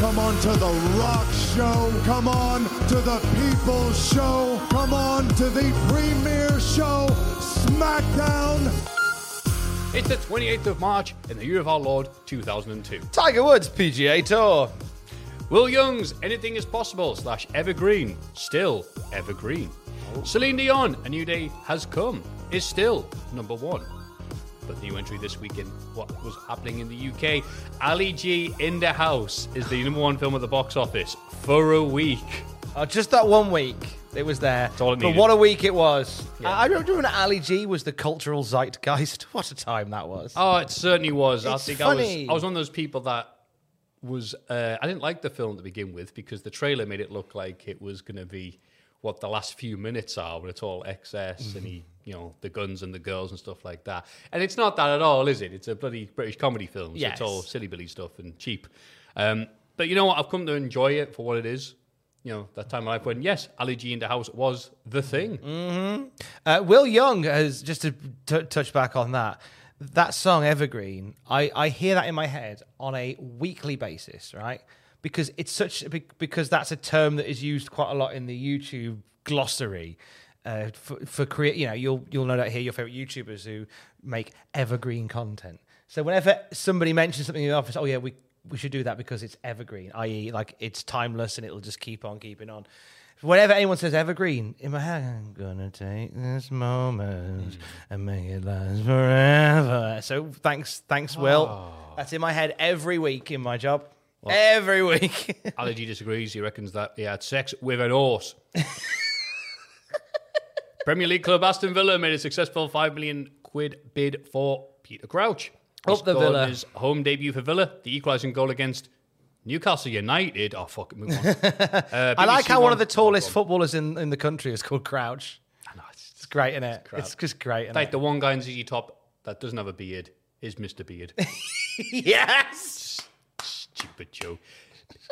Come on to the rock show. Come on to the people's show. Come on to the premiere show, SmackDown. It's the 28th of March in the year of our Lord 2002. Tiger Woods PGA Tour. Will Young's Anything is Possible slash Evergreen, still evergreen. Oh. Celine Dion, A New Day Has Come, is still number one. New entry this week in what was happening in the UK, Ali G in the House is the number one film at the box office for a week. Oh, just that one week. It was there. all it but what a week it was. I, I remember when Ali G was the cultural zeitgeist. What a time that was. Oh, it certainly was. I It's think I was I was one of those people that was. Uh, I didn't like the film to begin with because the trailer made it look like it was going to be what the last few minutes are, where it's all excess and he, you know, the guns and the girls and stuff like that. And it's not that at all, is it? It's a bloody British comedy film. So Yes. It's all silly billy stuff and cheap. Um, but you know what? I've come to enjoy it for what it is. You know, that time of life when, yes, Ali G in the house was the thing. Uh, Will Young has just to t- touch back on that. That song Evergreen, I, I hear that in my head on a weekly basis, right? Because it's such because that's a term that is used quite a lot in the YouTube glossary. Uh, for, for create, you know, you'll you'll no doubt hear your favorite YouTubers who make evergreen content. So whenever somebody mentions something in the office, oh yeah, we we should do that because it's evergreen, i.e., like it's timeless and it'll just keep on keeping on. Whenever anyone says evergreen, in my head, I'm gonna take this moment and make it last forever. So thanks, thanks, Will. That's in my head every week in my job. Every week. Ali G disagrees. He reckons that he had sex with an horse. Premier League club Aston Villa made a successful five million quid bid for Peter Crouch. Up the Villa. His home debut for Villa, the equalising goal against Newcastle United. Oh fuck, it, move on. Uh, I like how one of the tallest footballers in, in the country is called Crouch. no, it's It's great, isn't it? It's just great, like it? the one guy in ZZ Top that doesn't have a beard is Mr. Beard. yes. Stupid Joe.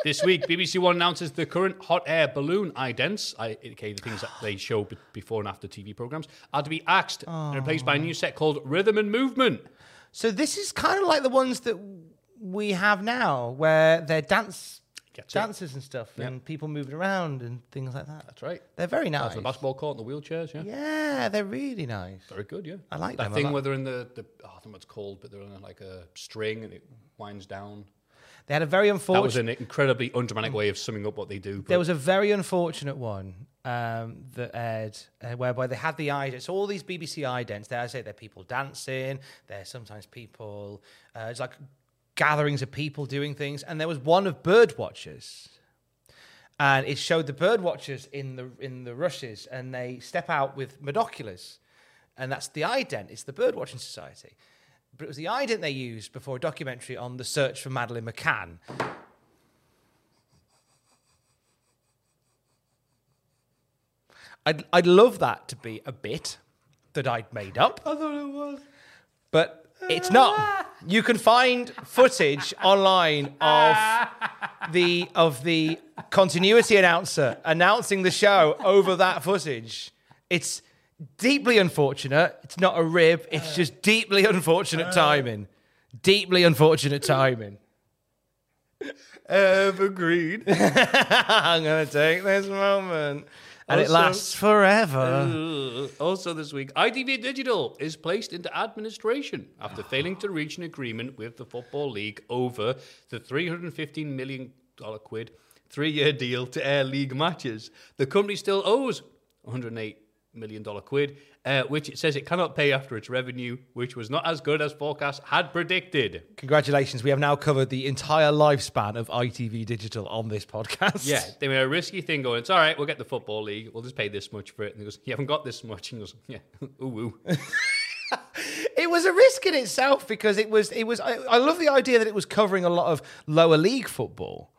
This week, BBC One announces the current hot air balloon idents, I, okay, the things that they show be- before and after TV programs, are to be axed and replaced by a new set called Rhythm and Movement. So this is kind of like the ones that we have now, where they're dance Gets it. and stuff, Yeah. and people moving around and things like that. That's right. They're very That's nice. the basketball court and the wheelchairs, yeah. Yeah, they're really nice. Very good, yeah. I like that them a thing lot. where they're in the, the oh, I don't know what it's called, but they're on like a string and it winds down. They had a very unfortunate. That was an incredibly undramatic way of summing up what they do. There was a very unfortunate one um, that aired, uh, whereby they had the idents. All these BBC idents, there I say they're people dancing. They're sometimes people. Uh, it's like gatherings of people doing things, and there was one of bird watchers, and it showed the bird watchers in the in the rushes, and they step out with monoculars, and that's the ident. It's the bird watching society. But it was the ident they used before a documentary on the search for Madeleine McCann. I'd, I'd love that to be a bit that I'd made up. I thought it was. But it's not. You can find footage online of the of the continuity announcer announcing the show over that footage. It's deeply unfortunate. It's not a rib. It's just deeply unfortunate timing. Deeply unfortunate timing. evergreen. I'm gonna take this moment, and it Also- lasts forever. Uh, also this week, ITV Digital is placed into administration after failing to reach an agreement with the Football League over the 315 million dollar quid three-year deal to air league matches. The company still owes 108 million dollar quid, uh, which it says it cannot pay after its revenue, which was not as good as forecast had predicted. Congratulations, we have now covered the entire lifespan of ITV Digital on this podcast. Yeah, they made a risky thing going, it's all right, we'll get the Football League, we'll just pay this much for it. And he goes, you haven't got this much. And he goes, yeah, ooh, ooh. It was a risk in itself because it was it was I, I love the idea that it was covering a lot of lower league football.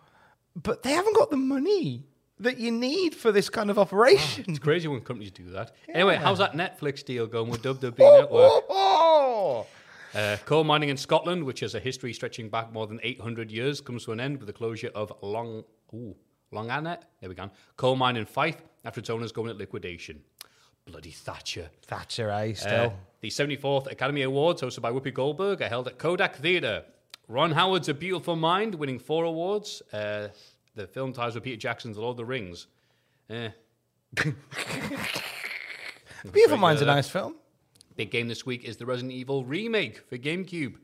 But they haven't got the money that you need for this kind of operation. It's crazy when companies do that. Anyway, how's that Netflix deal going with WWE Oh, Network? oh, oh. Uh, coal mining in Scotland, which has a history stretching back more than 800 years, comes to an end with the closure of Long ooh, Longannet. There we go. Coal mine in Fife after its owners going into liquidation. Bloody Thatcher. Thatcher, eh? Uh, Still. the 74th Academy Awards, hosted by Whoopi Goldberg, are held at Kodak Theatre. Ron Howard's A Beautiful Mind, winning four awards. Uh, the film ties with Peter Jackson's Lord of the Rings. Eh. Mind's a nice film. Big game this week is the Resident Evil remake for GameCube.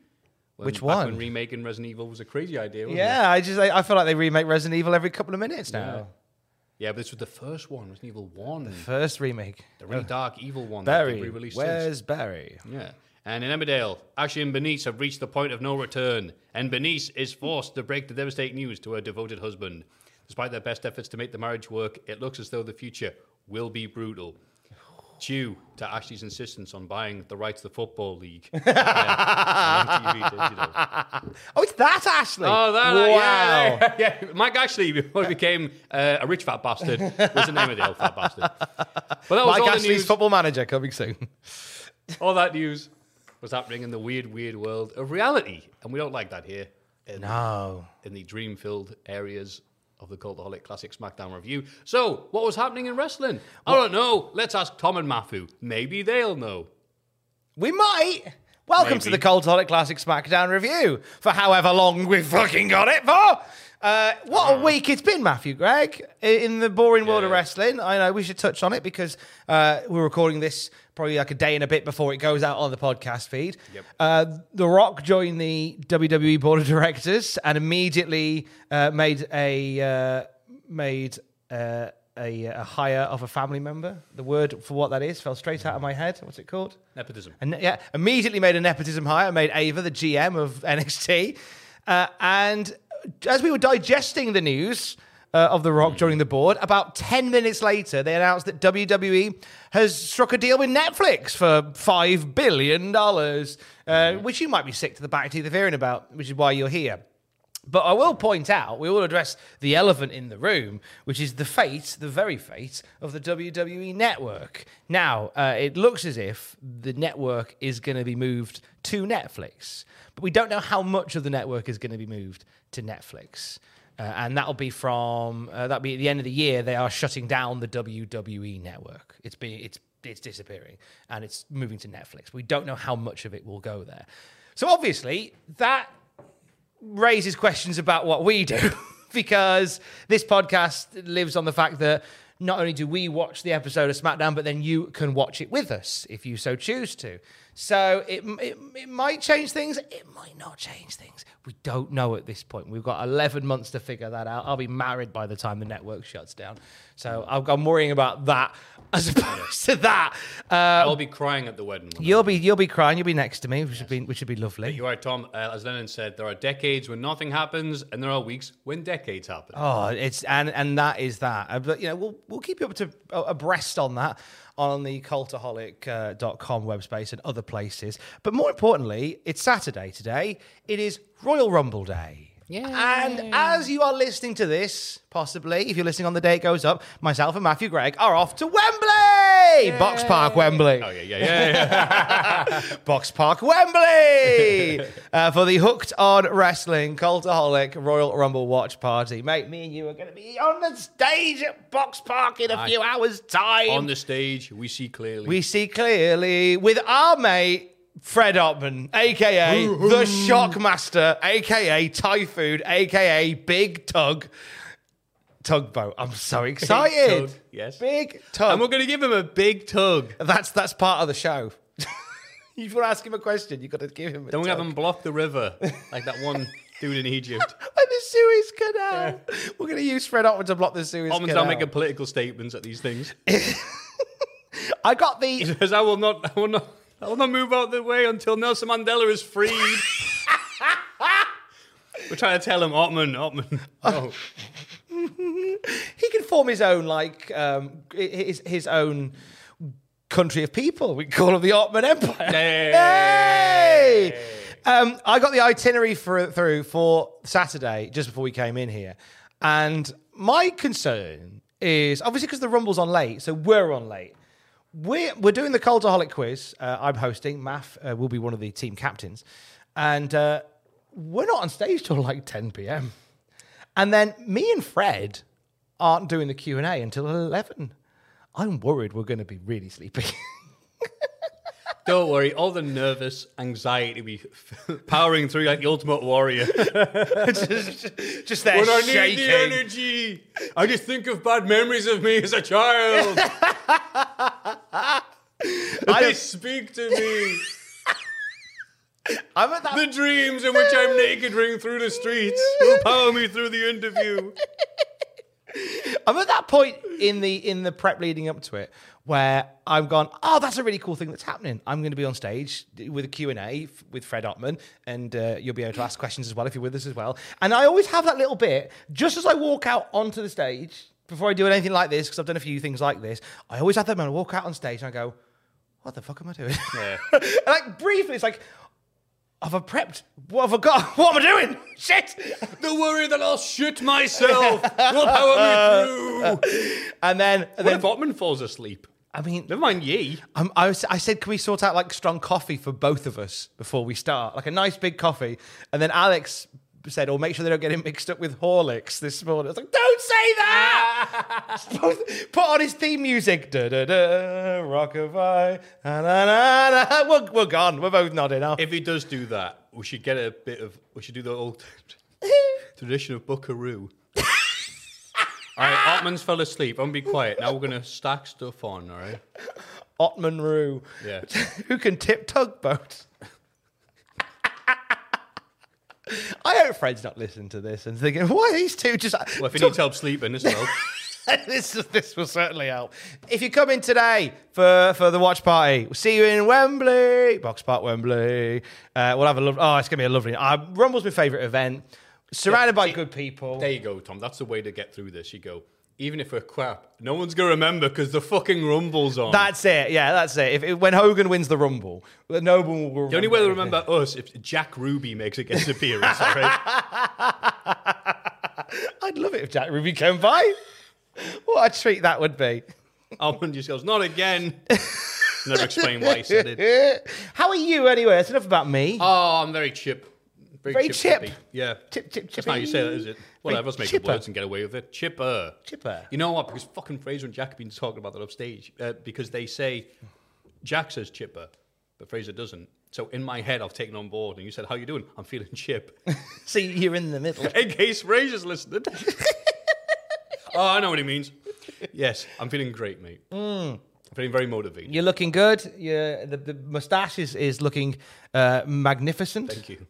When, Which back one? When remaking Resident Evil was a crazy idea, wasn't it? Yeah, I just I, I feel like they remake Resident Evil every couple of minutes now. Yeah, but this was the first one, Resident Evil 1. The First remake. the really dark, evil one that they Barry, re-released since. where's Barry? Yeah. And in Emmerdale, Ashley and Bernice have reached the point of no return, and Bernice is forced to break the devastating news to her devoted husband. Despite their best efforts to make the marriage work, it looks as though the future will be brutal. Due to Ashley's insistence on buying the rights to the Football League. yeah, on MTV Digital. Oh, it's that Ashley. Oh, that, wow. yeah, yeah, yeah. Mike Ashley, before he became uh, a rich fat bastard, was the Emmerdale fat bastard. But that was Mike all the Ashley's news. football manager coming soon. all that news was happening in the weird, weird world of reality, and we don't like that here. In, No. in the dream-filled areas of the Cultaholic Classic SmackDown review. So, what was happening in wrestling? I don't know. Let's ask Tom and Maffew. Maybe they'll know. We might. Welcome to Maybe. the Cultaholic Classic SmackDown review for however long we've fucking got it for. Uh, what a week it's been, Matthew Gregg, in the boring world of wrestling. I know we should touch on it because uh, we're recording this probably like a day and a bit before it goes out on the podcast feed. Yep. Uh, the Rock joined the WWE board of directors and immediately uh, made a uh, made uh, a, a hire of a family member. The word for what that is fell straight out of my head. What's it called? Nepotism. And yeah, immediately made a nepotism hire, made Ava the GM of NXT. Uh, and as we were digesting the news uh, of The Rock during the board, about 10 minutes later, they announced that WWE has struck a deal with Netflix for $5 billion, uh, which you might be sick to the back teeth of hearing about, which is why you're here. But I will point out, we will address the elephant in the room, which is the fate, the very fate of the WWE network. Now, uh, it looks as if the network is going to be moved to Netflix, but we don't know how much of the network is going to be moved to Netflix. Uh, and that'll be from uh, that'll be at the end of the year. They are shutting down the WWE network. It's being it's it's disappearing and it's moving to Netflix. We don't know how much of it will go there. So obviously that raises questions about what we do because this podcast lives on the fact that not only do we watch the episode of SmackDown, but then you can watch it with us if you so choose to. So it, it, it might change things, it might not change things. We don't know at this point. We've got 11 months to figure that out. I'll be married by the time the network shuts down. So I'm, I'm worrying about that as opposed to that. Uh, I'll be crying at the wedding. you'll be you'll be crying. You'll be next to me, which would be which would be lovely. You're right, Tom. Uh, as Lenin said, there are decades when nothing happens, and there are weeks when decades happen. Oh, it's and and that is that. Uh, But you know, we'll we'll keep you up to uh, abreast on that on the cultaholic.com uh, web space and other places. But more importantly, it's Saturday today. It is Royal Rumble Day. Yeah. And as you are listening to this, possibly, if you're listening on the day it goes up, myself and Matthew Gregg are off to Wembley! Box Park, Wembley. Oh, yeah, yeah, yeah. yeah. Box Park Wembley uh, for the Hooked on Wrestling Cultaholic Royal Rumble Watch Party. Mate, me and you are going to be on the stage at Box Park in a few hours' time. On the stage, we see clearly. we see clearly with our mate. Fred Ottman, aka the Shockmaster, aka Typhoon, aka Big Tug, Tugboat. I'm so excited. Tug, yes. Big Tug. and we're going to give him a big tug. That's that's part of the show. you want to ask him a question, you've got to give him. A Then we have tug. him block the river, like that one dude in Egypt. Like the Suez Canal. We're going to use Fred Ottman to block the Suez Ottman's Canal. now making political statements at these things. I got the. Because I will not, I will not, I will not move out of the way until Nelson Mandela is freed. We're trying to tell him, Ottman, Ottman. Oh, He can form his own, like, um, his, his own country of people. We call him the Ottoman Empire. Hey! Hey! Um, I got the itinerary for, through for Saturday just before we came in here. And my concern is obviously because the Rumble's on late, so we're on late. We're, we're doing the Cultaholic quiz. Uh, I'm hosting. Math uh, will be one of the team captains. And uh, we're not on stage till like 10 p.m. And then me and Fred aren't doing the Q&A until 11. I'm worried we're going to be really sleepy. don't worry, all the nervous anxiety be powering through like the ultimate warrior. just, just there when I shaking. need the energy, I just think of bad memories of me as a child. they speak to me. I'm at that The dreams in which I'm naked ring through the streets will power me through the interview. I'm at that point in the in the prep leading up to it where I'm gone. Oh, that's a really cool thing that's happening. I'm going to be on stage with a Q and A f- with Fred Ottman, and uh, you'll be able to ask questions as well if you're with us as well. And I always have that little bit just as I walk out onto the stage before I do anything like this because I've done a few things like this. I always have that moment. I walk out on stage and I go, "What the fuck am I doing?" Yeah. and like briefly, it's like. Have I prepped? What have I got? What am I doing? Shit! The worry that I'll shoot myself will power me through. And then, and What then if Ottman falls asleep? I mean, Never mind ye. Um, I, was, I said, can we sort out like strong coffee for both of us before we start? Like a nice big coffee. And then Alex said, oh, make sure they don't get it mixed up with Horlicks this morning. I was like, don't say that! Put- Put on his theme music. Da da da, rockabye. Na, na, na, na. We're, we're gone. We're both nodding off. If he does do that, we should get a bit of. We should do the old tradition of Buckaroo. All right, Ottman's fell asleep. I'm be quiet. Now we're gonna stack stuff on. All right. Ottman Roo. Yeah. Who can tip tugboats? I hope Fred's not listening to this and thinking, why are these two just. Well, if he needs help sleeping as well. this this will certainly help. If you come in today for, for the watch party, we'll see you in Wembley, Box Park Wembley. Uh, we'll have a love. Oh, it's gonna be a lovely. Uh, Rumble's my favourite event. Surrounded by good people. There you go, Tom. That's the way to get through this. You go. Even if we're crap, no one's gonna remember because the fucking rumble's on. That's it. Yeah, that's it. If, if when Hogan wins the Rumble, no one will remember. the only way to anything. remember us if Jack Ruby makes a guest appearance. All right. I'd love it if Jack Ruby came by. What a treat that would be. Ottman just goes, "Not again." Never explain why he said it. How are you anyway? That's enough about me. Oh, I'm very chip. Very chip. chippy. Yeah. Chip, chip, That's not how you say that, is it? Whatever, let's make chipper. up words and get away with it. Chipper. Chipper. You know what? Because fucking Fraser and Jack have been talking about that upstage. Uh, because they say Jack says chipper, but Fraser doesn't. So in my head, I've taken on board, and you said, "How you doing?" I'm feeling chip. See, you're in the middle. in case Fraser's listening. oh, I know what he means. Yes, I'm feeling great, mate. I'm feeling very motivated. You're looking good. You're, the, the moustache is, is looking uh, magnificent. Thank you.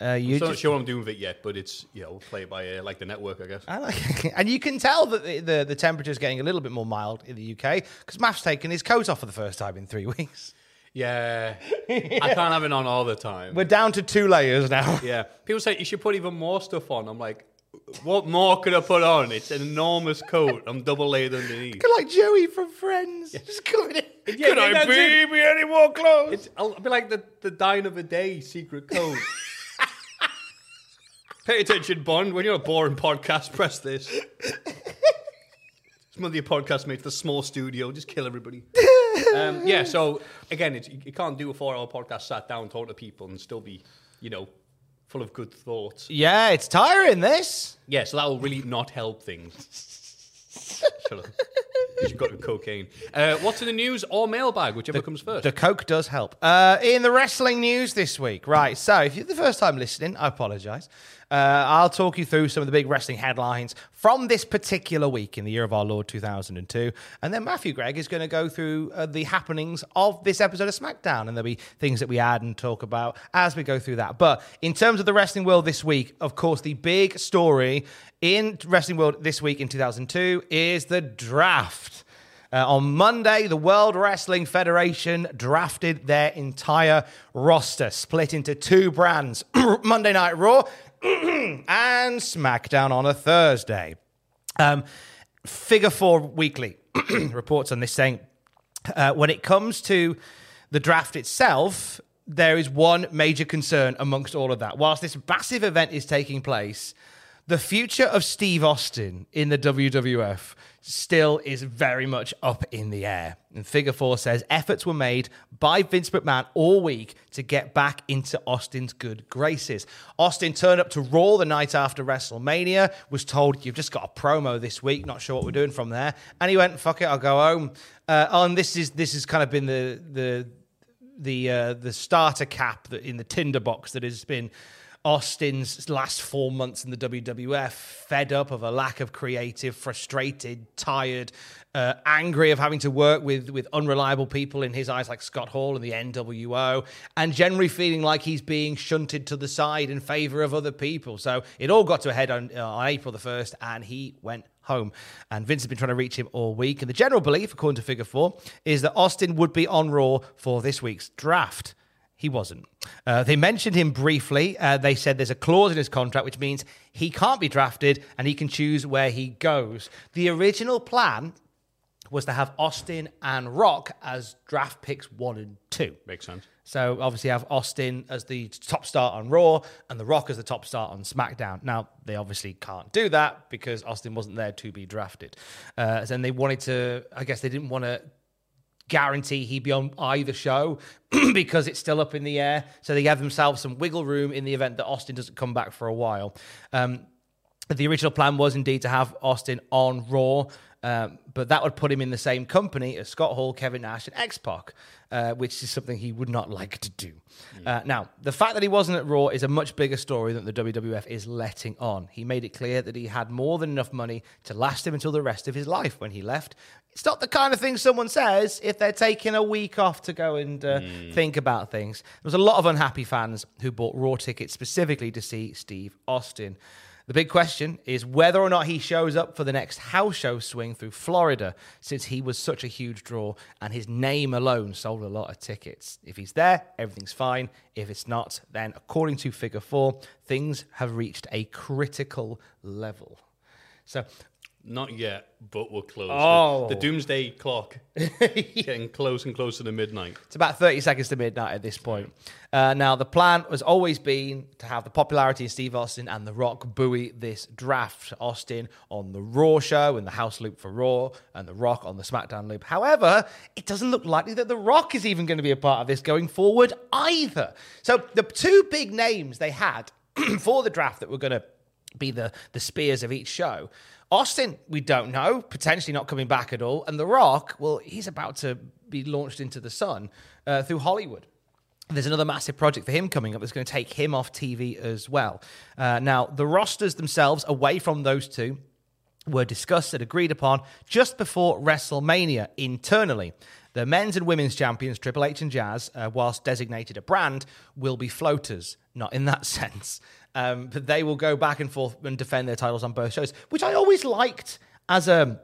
Uh, you I'm not sure what I'm doing with it yet, but it's yeah, we'll play it by ear, like the network, I guess. I like and you can tell that the, the, the temperature's getting a little bit more mild in the UK because Matt's taken his coat off for the first time in three weeks. Yeah, I can't have it on all the time. We're down to two layers now. Yeah, people say you should put even more stuff on. I'm like, what more could I put on? It's an enormous coat. I'm double layered underneath. like Joey from Friends. Just coming in. Yeah, Could I be it. me any more clothes? It's, I'll be like the, the Die Another Day secret code. Pay attention, Bond. When you're a boring podcast, press this. Some of your podcast mates, the small studio, just kill everybody. um, yeah, so again, it's, you, can't do a four hour podcast sat down, talk to people, and still be, you know, full of good thoughts. yeah, it's tiring, this. Yeah, so that will really not help things. Shut up. 'Cause You've got the cocaine. Uh, what's in the news or mailbag, whichever comes first. The Coke does help. Uh, in the wrestling news this week, right? So, if you're the first time listening, I apologize. Uh, I'll talk you through some of the big wrestling headlines from this particular week in the year of our Lord 2002. And then Matthew Gregg is going to go through uh, the happenings of this episode of SmackDown. And there'll be things that we add and talk about as we go through that. But in terms of the wrestling world this week, of course, the big story in wrestling world this week in 2002 is the draft. Uh, on Monday, the World Wrestling Federation drafted their entire roster, split into two brands Monday Night Raw and SmackDown on a Thursday. Um, Figure Four Weekly reports on this saying uh, when it comes to the draft itself, there is one major concern amongst all of that. Whilst this massive event is taking place, the future of Steve Austin in the WWF still is very much up in the air. And Figure Four says efforts were made by Vince McMahon all week to get back into Austin's good graces. Austin turned up to Raw the night after WrestleMania, was told, You've just got a promo this week, not sure what we're doing from there. And he went, Fuck it, I'll go home. Uh, and this is this has kind of been the the the uh, the starter cap that in the tinderbox that has been Austin's last four months in the WWF, fed up of a lack of creative, frustrated, tired, uh, angry of having to work with with unreliable people in his eyes, like Scott Hall and the NWO, and generally feeling like he's being shunted to the side in favor of other people. So it all got to a head on, uh, on April the first, and he went home. And Vince has been trying to reach him all week. And the general belief, according to Figure Four, is that Austin would be on Raw for this week's draft. He wasn't. Uh, they mentioned him briefly. Uh, they said there's a clause in his contract which means he can't be drafted and he can choose where he goes. The original plan was to have Austin and Rock as draft picks one and two. Makes sense. So obviously have Austin as the top start on Raw and The Rock as the top start on SmackDown. Now they obviously can't do that because Austin wasn't there to be drafted. Uh, and they wanted to, I guess they didn't want to guarantee he'd be on either show because it's still up in the air. So they gave themselves some wiggle room in the event that Austin doesn't come back for a while. Um, the original plan was indeed to have Austin on Raw, um, but that would put him in the same company as Scott Hall, Kevin Nash, and X Pac, uh, which is something he would not like to do. Uh, now, the fact that he wasn't at Raw is a much bigger story than the WWF is letting on. He made it clear that he had more than enough money to last him until the rest of his life when he left. It's not the kind of thing someone says if they're taking a week off to go and uh, think about things. There was a lot of unhappy fans who bought Raw tickets specifically to see Steve Austin. The big question is whether or not he shows up for the next house show swing through Florida, since he was such a huge draw and his name alone sold a lot of tickets. If he's there, everything's fine. If it's not, then according to Figure Four, things have reached a critical level. So Not yet, but we're close. Oh. The, the doomsday clock getting close and closer to midnight. It's about 30 seconds to midnight at this point. Uh, now, the plan has always been to have the popularity of Steve Austin and The Rock buoy this draft. Austin on the Raw show and the House Loop for Raw, and The Rock on the SmackDown Loop. However, it doesn't look likely that The Rock is even going to be a part of this going forward either. So, the two big names they had for the draft that were going to be the, the spears of each show. Austin, we don't know, potentially not coming back at all. And The Rock, well, he's about to be launched into the sun uh, through Hollywood. There's another massive project for him coming up that's going to take him off TV as well. Uh, now, the rosters themselves, away from those two, were discussed and agreed upon just before WrestleMania internally. The men's and women's champions, Triple H and Jazz, uh, whilst designated a brand, will be floaters, not in that sense. Um, but they will go back and forth and defend their titles on both shows, which I always liked as a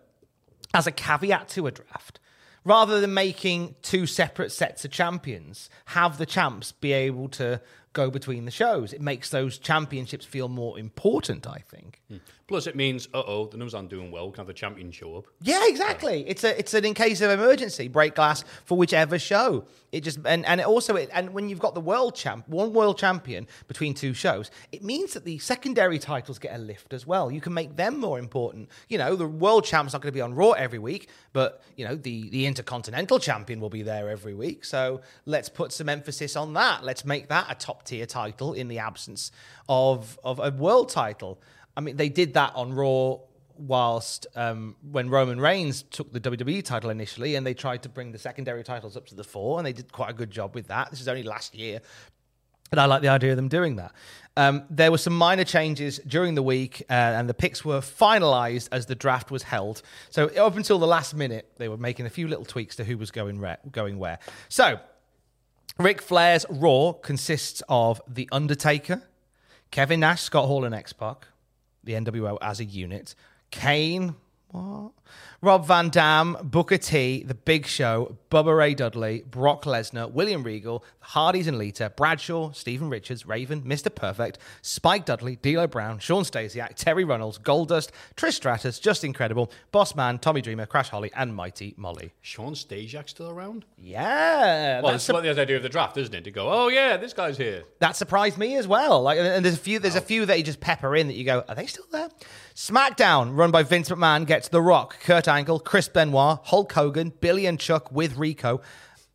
as a caveat to a draft. Rather than making two separate sets of champions, have the champs be able to go between the shows. It makes those championships feel more important, I think. Plus, it means, uh oh, the numbers aren't doing well. We Can have the champion show up? Yeah, exactly. It's a it's an in case of emergency break glass for whichever show. It just and and it also it, and when you've got the world champ one world champion between two shows, it means that the secondary titles get a lift as well. You can make them more important. You know, the world champ's not going to be on Raw every week, but you know the the intercontinental champion will be there every week. So let's put some emphasis on that. Let's make that a top tier title in the absence of of a world title. I mean, they did that on Raw whilst um, when Roman Reigns took the WWE title initially, and they tried to bring the secondary titles up to the four, and they did quite a good job with that. This is only last year, and I like the idea of them doing that. Um, there were some minor changes during the week, uh, and the picks were finalized as the draft was held. So up until the last minute, they were making a few little tweaks to who was going re- going where. So Ric Flair's Raw consists of The Undertaker, Kevin Nash, Scott Hall, and X Pac, the NWO as a unit, Kane, What? Rob Van Dam, Booker T, The Big Show, Bubba Ray Dudley, Brock Lesnar, William Regal, the Hardys and Lita, Bradshaw, Stephen Richards, Raven, Mr. Perfect, Spike Dudley, D'Lo Brown, Shawn Stasiak, Terri Runnels, Goldust, Trish Stratus, Justin Credible, Boss Man, Tommy Dreamer, Crash Holly, and Mighty Molly. Shawn Stasiak still around? Yeah, Well, that's what the idea of the draft, isn't it? To go, oh yeah, this guy's here. that surprised me as well. Like, and there's a few, there's a few that you just pepper in that you go, are they still there? SmackDown, run by Vince McMahon, gets The Rock, Kurt Angle, Chris Benoit, Hulk Hogan, Billy and Chuck with Rico,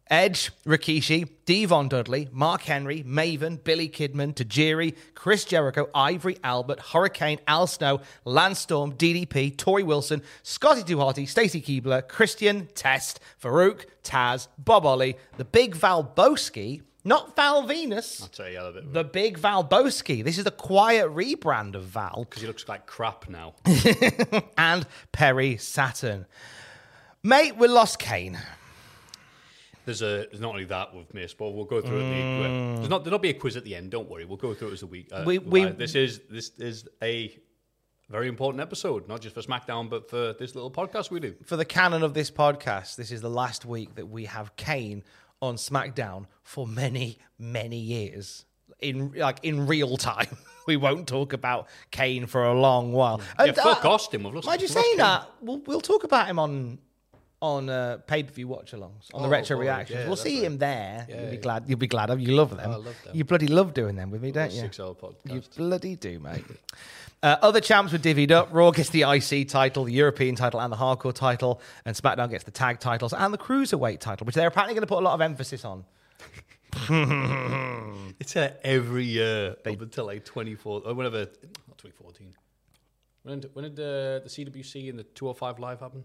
Edge, Rikishi, D-Von Dudley, Mark Henry, Maven, Billy Kidman, Tajiri, Chris Jericho, Ivory Albert, Hurricane, Al Snow, Lance Storm, DDP, Torrie Wilson, Scotty Duharty, Stacy Keibler, Christian, Test, Faarooq, Taz, Bob Ollie, the Big Val Valbowski, not Val Venis. I'll tell you a bit. The big Valbowski. This is the quiet rebrand of Val Because he looks like crap now. and Perry Saturn. Mate, we lost Kane. There's a there's not only that we've missed, but we'll go through it. The, there's not there'll be a quiz at the end. Don't worry, we'll go through it as a week. Uh, We- we- this is this is a very important episode, not just for SmackDown, but for this little podcast we do. For the canon of this podcast, this is the last week that we have Kane on SmackDown for many, many years. In like in real time. We won't talk about Kane for a long while. Yeah, And, fuck uh, Austin. We've lost. Mind you Kane. that, we'll, we'll talk about him on on uh, pay per view watch alongs on the Oh, retro boy, reactions. yeah, we'll see right. him there. Yeah, you'll be yeah. glad. You'll be glad of. You love them. I love them. You bloody love doing them with me, don't you? Six hour podcast. You bloody do, mate. Uh, other champs were divvied up. Raw gets the IC title, the European title, and the Hardcore title, and SmackDown gets the tag titles and the Cruiserweight title, which they're apparently going to put a lot of emphasis on. It's uh, every year up until like 24 or whatever. Not 2014. When did, when did uh, the CWC and the 205 Live happen?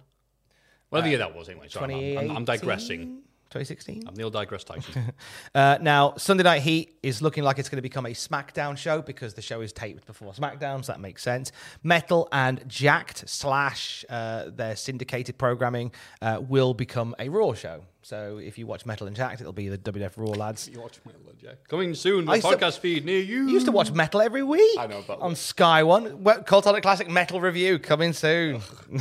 Whatever year that was, anyway. Sorry, I'm, I'm, I'm digressing. 2016. I'm Neil digress Tyson. Uh, now, Sunday Night Heat is looking like it's going to become a SmackDown show because the show is taped before SmackDown, so that makes sense. Metal and Jakked slash uh, their syndicated programming uh, will become a Raw show. So if you watch Metal and Jakked, it'll be the WWF Raw lads. you watch Metal and Jakked. Coming soon, the I used to- podcast feed near you. You used to watch Metal every week. I know, but- on Sky One, Well, Cultaholic Classic Metal review coming soon.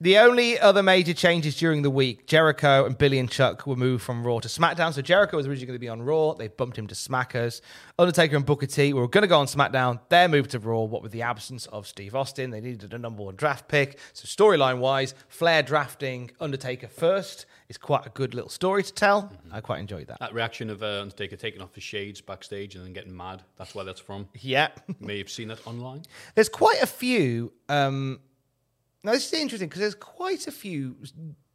the only other major changes during the week, Jericho and Billy and Chuck were moved from Raw to SmackDown. So Jericho was originally going to be on Raw. They bumped him to Smackers. Undertaker and Booker T were going to go on SmackDown. They're moved to Raw. What with the absence of Steve Austin, they needed a number one draft pick. So storyline wise, Flair drafting Undertaker first is quite a good little story to tell. I quite enjoyed that. That reaction of uh, Undertaker taking off his shades backstage and then getting mad. That's where that's from. Yeah. You may have seen that online. There's quite a few. Um, now, this is interesting because there's quite a few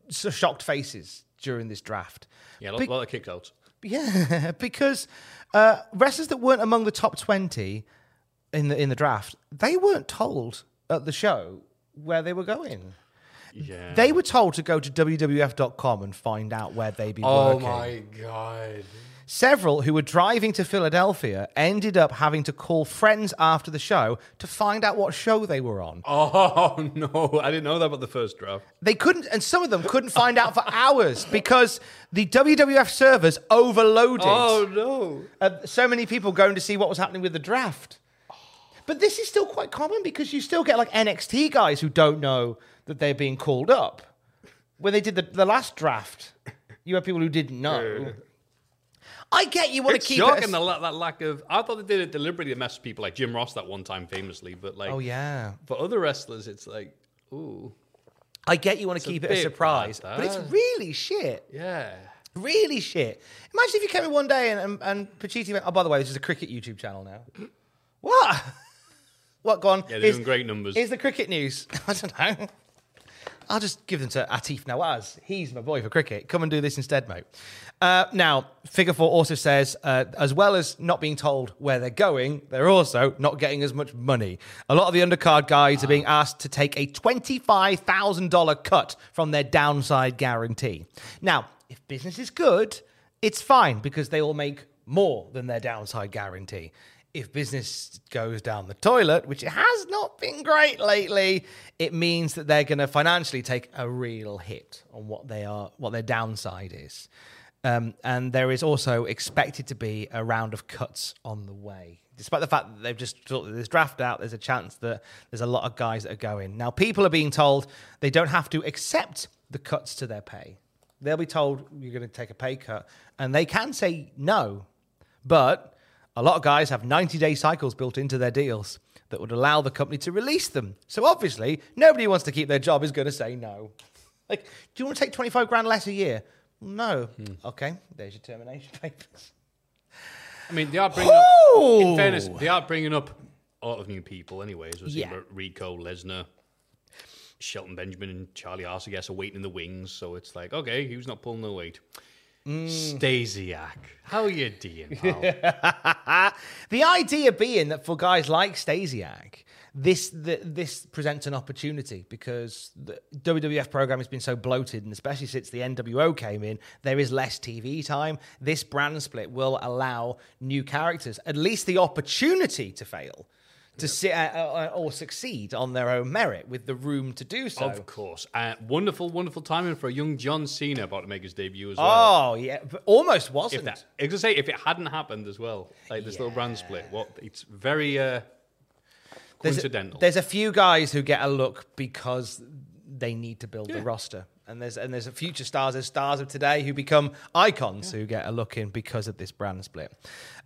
shocked faces during this draft. Yeah, a lot, Be- lot of kickouts. Yeah, because uh, wrestlers that weren't among the top 20 in the in the draft, they weren't told at the show where they were going. Yeah. They were told to go to WWF.com and find out where they'd be Oh working. Oh my god. Several who were driving to Philadelphia ended up having to call friends after the show to find out what show they were on. Oh no, I didn't know that about the first draft. They couldn't, and some of them couldn't find out for hours because the WWF servers overloaded. Oh no. Uh, so many people going to see what was happening with the draft. But this is still quite common because you still get like NXT guys who don't know that they're being called up. When they did the, the last draft, you had people who didn't know. I get you want It's to keep shocking it. as- the, la- that lack of. I thought they did it deliberately to mess with people like Jim Ross that one time famously, but like oh yeah, for other wrestlers, it's like, ooh, I get you want to a keep it a surprise, bad, but it's really shit. yeah. Really shit. Imagine if you came in one day and, and, and Pachiti went, oh, by the way, this is a cricket YouTube channel now. What? What, gone? Yeah, they're Here's- doing great numbers. Here's the cricket news. I don't know. I'll just give them to Atif Nawaz. He's my boy for cricket. Come and do this instead, mate. Uh, now, Figure Four also says, uh, as well as not being told where they're going, they're also not getting as much money. A lot of the undercard guys are being asked to take a $25,000 cut from their downside guarantee. Now, if business is good, it's fine because they will make more than their downside guarantee. If business goes down the toilet, which it has not been great lately, it means that they're going to financially take a real hit on what they are, what their downside is. Um, and there is also expected to be a round of cuts on the way. Despite the fact that they've just that there's draft out, there's a chance that there's a lot of guys that are going. Now, people are being told they don't have to accept the cuts to their pay. They'll be told you're going to take a pay cut, and they can say no. But a lot of guys have 90 day cycles built into their deals that would allow the company to release them. So obviously, nobody who wants to keep their job is going to say no. Like, do you want to take 25 grand less a year? No. Hmm. Okay, there's your termination papers. I mean, they are bringing up, in fairness, they are bringing up a lot of new people anyways. We're seeing Yeah. Rico, Lesnar, Shelton Benjamin, and Charlie Arce, I guess, are waiting in the wings. So it's like, okay, who's not pulling the weight? Mm. Stasiak. How are you doing. The idea being that for guys like Stasiak, this the, this presents an opportunity because the WWF program has been so bloated, and especially since the NWO came in, there is less TV time. This brand split will allow new characters at least the opportunity to fail, to sit uh, uh, or succeed on their own merit with the room to do so. Of course. Uh, wonderful, wonderful timing for a young John Cena about to make his debut as well. Oh yeah, but almost wasn't. that, I was say, if it hadn't happened as well, like this little brand split, what it's very uh, there's a, coincidental. there's a few guys who get a look because they need to build the roster. And there's and there's future stars, there's stars of today who become icons who get a look in because of this brand split.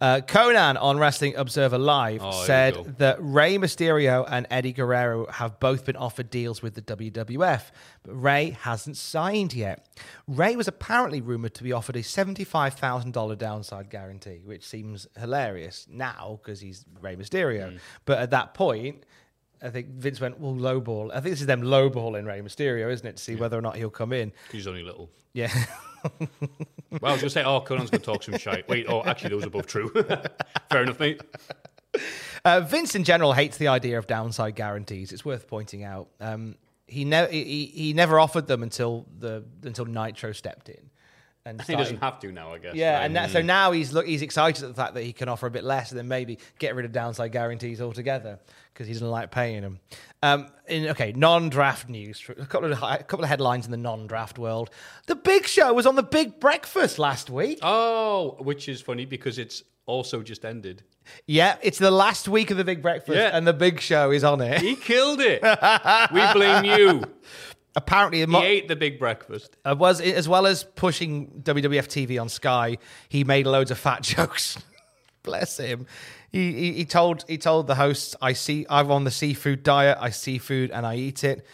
Uh, Konnan on Wrestling Observer Live Oh, said that Rey Mysterio and Eddie Guerrero have both been offered deals with the WWF, but Rey hasn't signed yet. Rey was apparently rumored to be offered a $75,000 downside guarantee, which seems hilarious now because he's Rey Mysterio. Hmm. But at that point, I think Vince went, well, lowball. I think this is them lowballing Rey Mysterio, isn't it, to see whether or not he'll come in. He's only little. Yeah. Well, I was gonna say, oh, Konnan's gonna talk some shit. Wait, oh, actually, those are both true. Fair enough, mate. Uh, Vince in general hates the idea of downside guarantees. It's worth pointing out. Um, he, ne- he he never offered them until the until Nitro stepped in, and He doesn't have to now, I guess. Yeah, right? and that, so now he's look he's excited at the fact that he can offer a bit less, and then maybe get rid of downside guarantees altogether because he doesn't like paying them. Um, in okay, non-draft news, a couple of a couple of headlines in the non-draft world. The Big Show was on the Big Breakfast last week. Oh, which is funny because it's also just ended. Yeah, it's the last week of the Big Breakfast, Yeah. and the Big Show is on it. He killed it. we blame you. Apparently, He mo- ate the big breakfast. Uh, was as well as pushing WWF TV on Sky, he made loads of fat jokes. Bless him. He, he he told he told the hosts, "I see. I'm on the seafood diet. I see food and I eat it."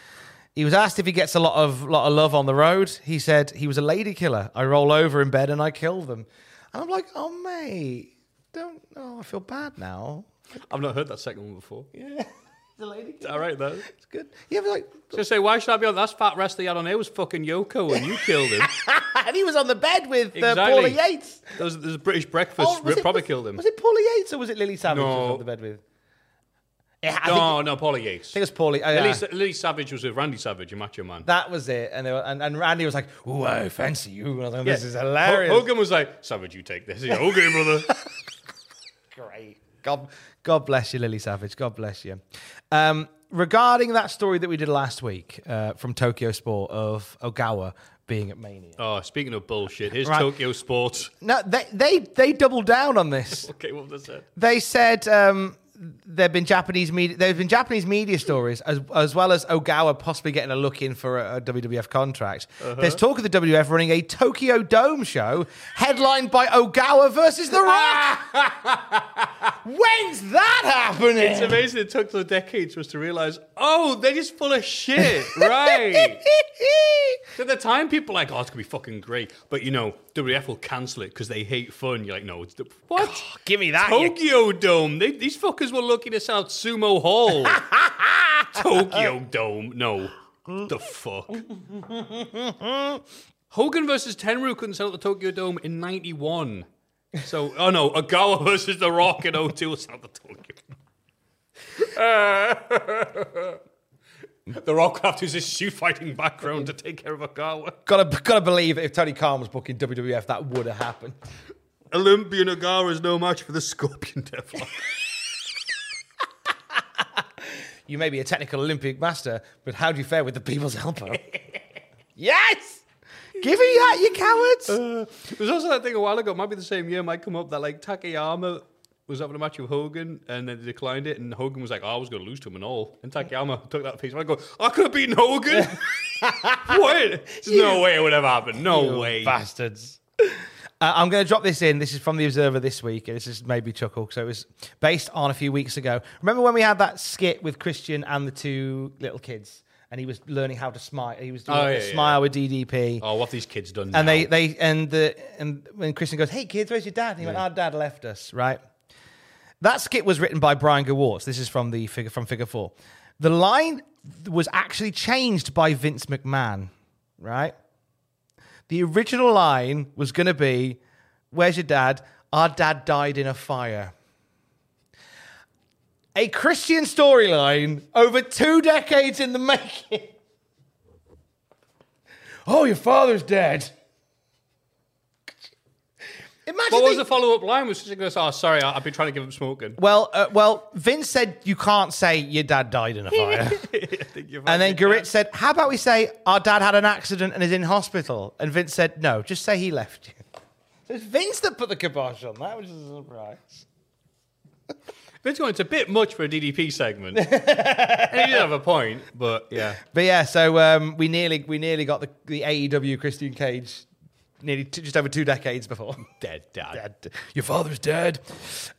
He was asked if he gets a lot of lot of love on the road. He said he was a lady killer. I roll over in bed and I kill them. And I'm like, "Oh mate, don't. Oh, I feel bad now." I've not heard that second one before. Yeah, the lady. All right, though. It's good. Yeah, but like, So say, why should I be on? That's fat wrestler you had on here was fucking Yoko, and you killed him. and he was on the bed with uh, Exactly. Paula Yates. There's, there's a British breakfast. Oh, was it- probably was- killed him. Was it Paula Yates or was it Lily Savage? who was on the bed with. Yeah, I think, no, no, Paula Yates. I think it was Paulie. oh, yeah. Lily, Savage was with Randy Savage, a Macho Man. That was it, and, they were, and and Randy was like, "Ooh, I fancy you." And I was like, "This is hilarious." Ho- Hogan was like, Savage, you take this. He's like, okay, brother. Great. God, God bless you, Lily Savage. God bless you. Um, regarding that story that we did last week uh, from Tokyo Sport of Ogawa being at Mania, oh, speaking of bullshit, here's Right. Tokyo Sports. no, they they they doubled down on this. Okay, what was that? They said um, there've been Japanese media. There's been Japanese media stories as as well as Ogawa possibly getting a look in for a, a WWF contract. Uh-huh. There's talk of the WWF running a Tokyo Dome show headlined by Ogawa versus The Rock. When's that happening? It's amazing it took the decades for us to realize, oh, they're just full of shit. right. So at the time, people were like, oh, it's going to be fucking great. But, you know, WWF will cancel it because they hate fun. You're like, no, it's the, what? Give me that. you- Tokyo Dome. They, these fuckers were looking to sell out Sumo Hall. Tokyo Dome. No. The fuck? Hogan versus Tenryu couldn't sell out the Tokyo Dome in 91. So, oh no, Ogawa versus The Rock in 02 will sell out the Tokyo The Rock have to use his shoe fighting background to take care of Ogawa. Gotta gotta believe if Tony Khan was booking WWF, that would have happened. Olympian Ogawa is no match for the Scorpion Devlin. You may be a technical Olympic master, but how do you fare with the people's elbow? yes. Give me that, you cowards. Uh, There's also that thing a while ago, might be the same year, might come up that like Takayama was having a match with Hogan and then they declined it, and Hogan was like, oh, I was going to lose to him and all. And Takayama took that piece. I go, I could have beaten Hogan. what? There's no way it would have happened. No You way. bastards. Uh, I'm going to drop this in. This is from the Observer this week. This is made me chuckle. So it was based on a few weeks ago. Remember when we had that skit with Christian and the two little kids, and he was learning how to smile. He was doing Oh, a yeah, yeah. smile with DDP. Oh, what have these kids done And now? they, they and the and when Christian goes, "Hey kids, where's your dad?" And he went, "Our dad left us." Right. That skit was written by Brian Gewirtz. This is from the figure from Figure Four. The line was actually changed by Vince McMahon. Right. The original line was going to be, "Where's your dad? Our dad died in a fire." A Christian storyline over two decades in the making. Oh, your father's dead. What was the follow up line? Was she going to say, oh, sorry, I- I've been trying to give him smoking? well, uh, well, Vince said you can't say your dad died in a fire, and then Garit said, "How about we say our dad had an accident and is in hospital?" And Vince said, "No, just say he left you." So it's Vince that put the kibosh on that, which is a surprise. Vince going, it's a bit much for a DDP segment. and he did have a point, but yeah. But yeah, so um, we nearly we nearly got the the AEW Christian Cage nearly t- just over two decades before. Dead dad. dead. Your father's dead.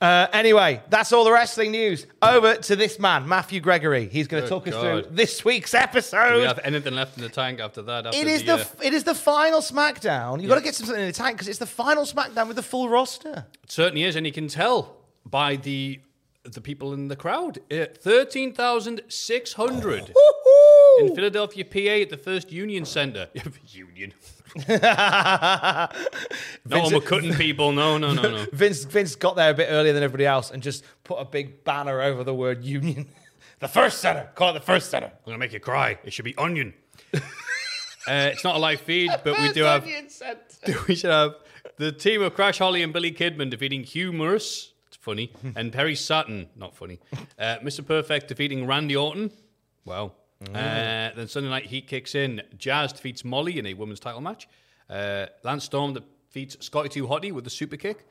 Uh, anyway, that's all the wrestling news. Over to this man, Matthew Gregory. He's going to talk us through this week's episode. Do we have anything left in the tank after that? After It is the, the uh, it is the final SmackDown. You've got to get something in the tank because it's the final SmackDown with the full roster. It certainly is, and you can tell by the the people in the crowd. Uh, Thirteen thousand six hundred in Philadelphia, PA, at the First Union Center. Union. no, Vince- we're cutting people. No, no, no, no. Vince Vince got there a bit earlier than everybody else and just put a big banner over the word Union. the first center. Call it the first center. I'm gonna make you cry. It should be onion. uh, it's not a live feed, but we do have. We should have the team of Crash Holly and Billy Kidman defeating Humorous. It's funny. and Perry Saturn. Not funny. Uh, Mr. Perfect defeating Randy Orton. Wow. Uh, then Sunday Night Heat kicks in. Jazz defeats Molly in a women's title match. Uh, Lance Storm defeats Scotty 2 Hotty with the super kick.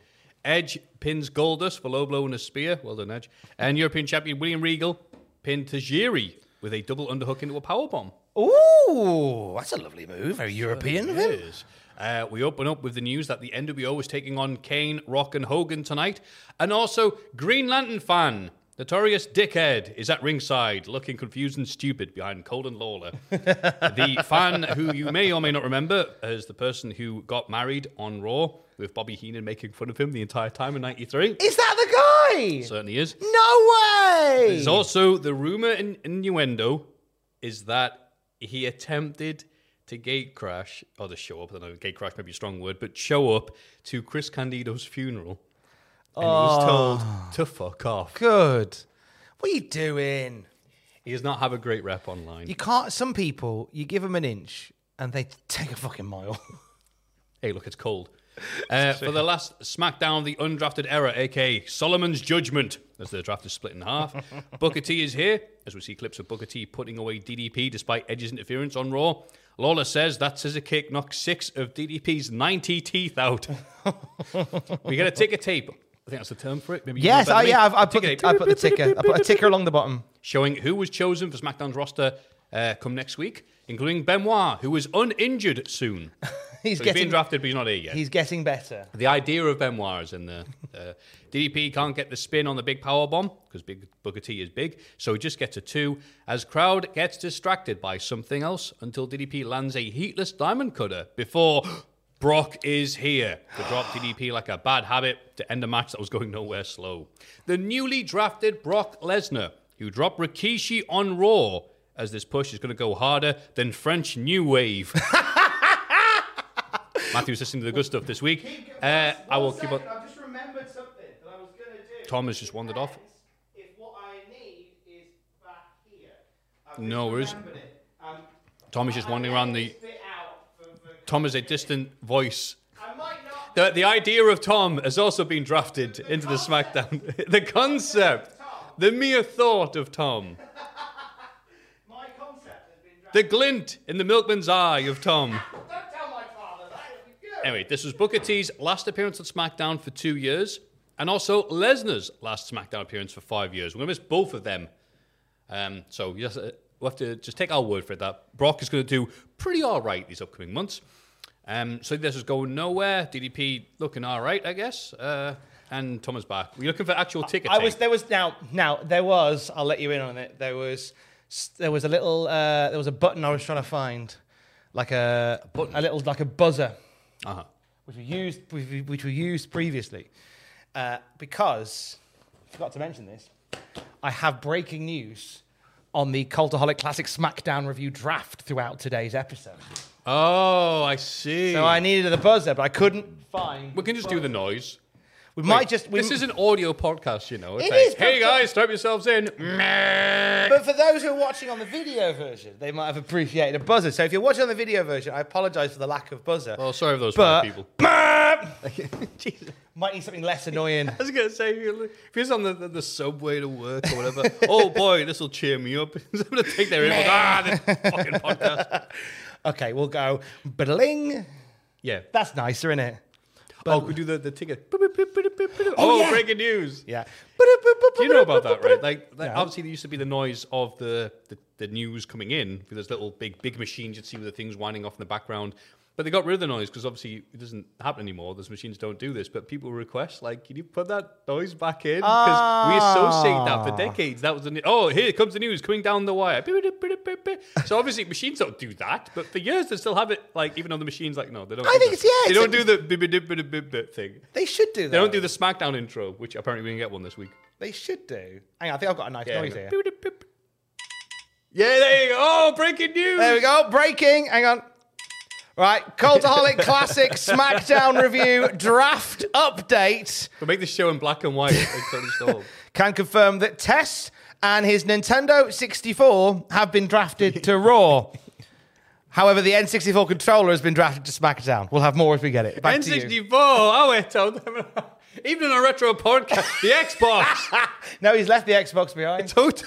Edge pins Goldust for low blow and a spear. Well done, Edge. And European champion William Regal pinned Tajiri with a double underhook into a powerbomb. Ooh, that's a lovely move. Very European of him. is. Uh, we open up with the news that the NWO is taking on Kane, Rock, and Hogan tonight. And also, Green Lantern fan, Notorious Dickhead, is at ringside, looking confused and stupid behind Colin Lawler. the fan who you may or may not remember as the person who got married on Raw with Bobby Heenan making fun of him the entire time in 93. Is that the guy? Certainly is. No way. There's also the rumor and innuendo is that he attempted to gate crash, or to show up, I don't know, gate crash may be a strong word, but show up to Chris Candido's funeral. And he was told to fuck off. Good. What are you doing? He does not have a great rep online. You can't. Some people, you give them an inch and they take a fucking mile. Hey, look, it's cold. Uh, for the last SmackDown the undrafted era, aka Solomon's Judgment, as the draft is split in half. Booker T is here, as we see clips of Booker T putting away DDP despite Edge's interference on Raw. Lawler says that scissor kick knocked six of DDP's 90 teeth out. we get a ticker tape. I think that's the term for it. Maybe yes, I, yeah. I've, I've, put the, I put the ticker. I put a ticker along the bottom. showing who was chosen for SmackDown's roster uh, come next week, including Benoit, who is uninjured soon. He's So he's getting being drafted, but he's not here yet. He's getting better. The idea of Benoit is in the uh, DDP can't get the spin on the big power bomb because Big Booker T is big, so he just gets a two. As crowd gets distracted by something else until DDP lands a heatless diamond cutter before Brock is here to drop DDP like a bad habit to end a match that was going nowhere slow. The newly drafted Brock Lesnar, who dropped Rikishi on Raw, as this push is going to go harder than French New Wave. Matthew's listening to the good stuff this week. Uh, I will keep on. I just remembered something that I was going to do. Tom has just wandered off. If what I need is back here. No worries. remembered it. Um, Tom is just wandering around the. bit out for, for, Tom is a distant voice. I might not. The, the idea of Tom has also been drafted into the SmackDown. the concept, the mere thought of Tom, My concept has been. the glint in the milkman's eye of Tom. Don't tell my anyway, this was Booker T's last appearance on SmackDown for two years, and also Lesnar's last SmackDown appearance for five years. We're going to miss both of them. Um, so yes, uh, we'll have to just take our word for it that Brock is going to do pretty all right these upcoming months. Um, so this is going nowhere. DDP looking all right, I guess. Uh, and Thomas back. We're looking for actual tickets? I was there was now now there was I'll let you in on it. There was there was a little uh, there was a button I was trying to find, like a button? a little like a buzzer, Uh-huh. which we used which- which we used previously, uh, because I forgot to mention this. I have breaking news on the Cultaholic Classic SmackDown review draft throughout today's episode. Oh, I see. So I needed the buzzer, but I couldn't find. we can just do the noise. We might just. We, this is an audio podcast, you know. It's It like, is, hey but- guys, strap yourselves in. But for those who are watching on the video version, they might have appreciated a buzzer. So if you're watching on the video version, I apologise for the lack of buzzer. Oh, sorry for those But- five people. Jesus. Might need something less annoying. I was gonna say, if you're, if you're on the, the, the subway to work or whatever, oh boy, this will cheer me up. I'm gonna take their earphones. ah, this fucking podcast. Okay, we'll go bling. Yeah. That's nicer, isn't it? oh, we do the, the ticket. Oh, oh, yeah. breaking news. Yeah. Do you know about that, right? Like, like No. obviously, there used to be the noise of the, the, the news coming in with those little big big machines. You'd see with the things winding off in the background. But they got rid of the noise because obviously it doesn't happen anymore. Those machines don't do this. But people request, like, can you put that noise back in? Because we associate that for ah. decades. That was the oh, here comes the news coming down the wire. So obviously machines don't do that. But for years they still have it. Like even though the machines, like no, they don't. I do think that. it's- yeah, They it's don't do the bip thing. They should do that. They don't do the SmackDown intro, which apparently we can get one this week. They should do. Hang on, I think I've got a nice noise here. Yeah, there you go. Oh, breaking news. There we go. Breaking. Hang on. Right, Cultaholic Classic SmackDown review draft update. We'll make this show in black and white. like Toni Storm. Can confirm that Tess and his Nintendo 64 have been drafted to Raw. However, the N64 controller has been drafted to SmackDown. We'll have more if we get it. Back to you. N64. Oh, wait, told them. Even on a retro podcast, the Xbox. No, he's left the Xbox behind. Tot-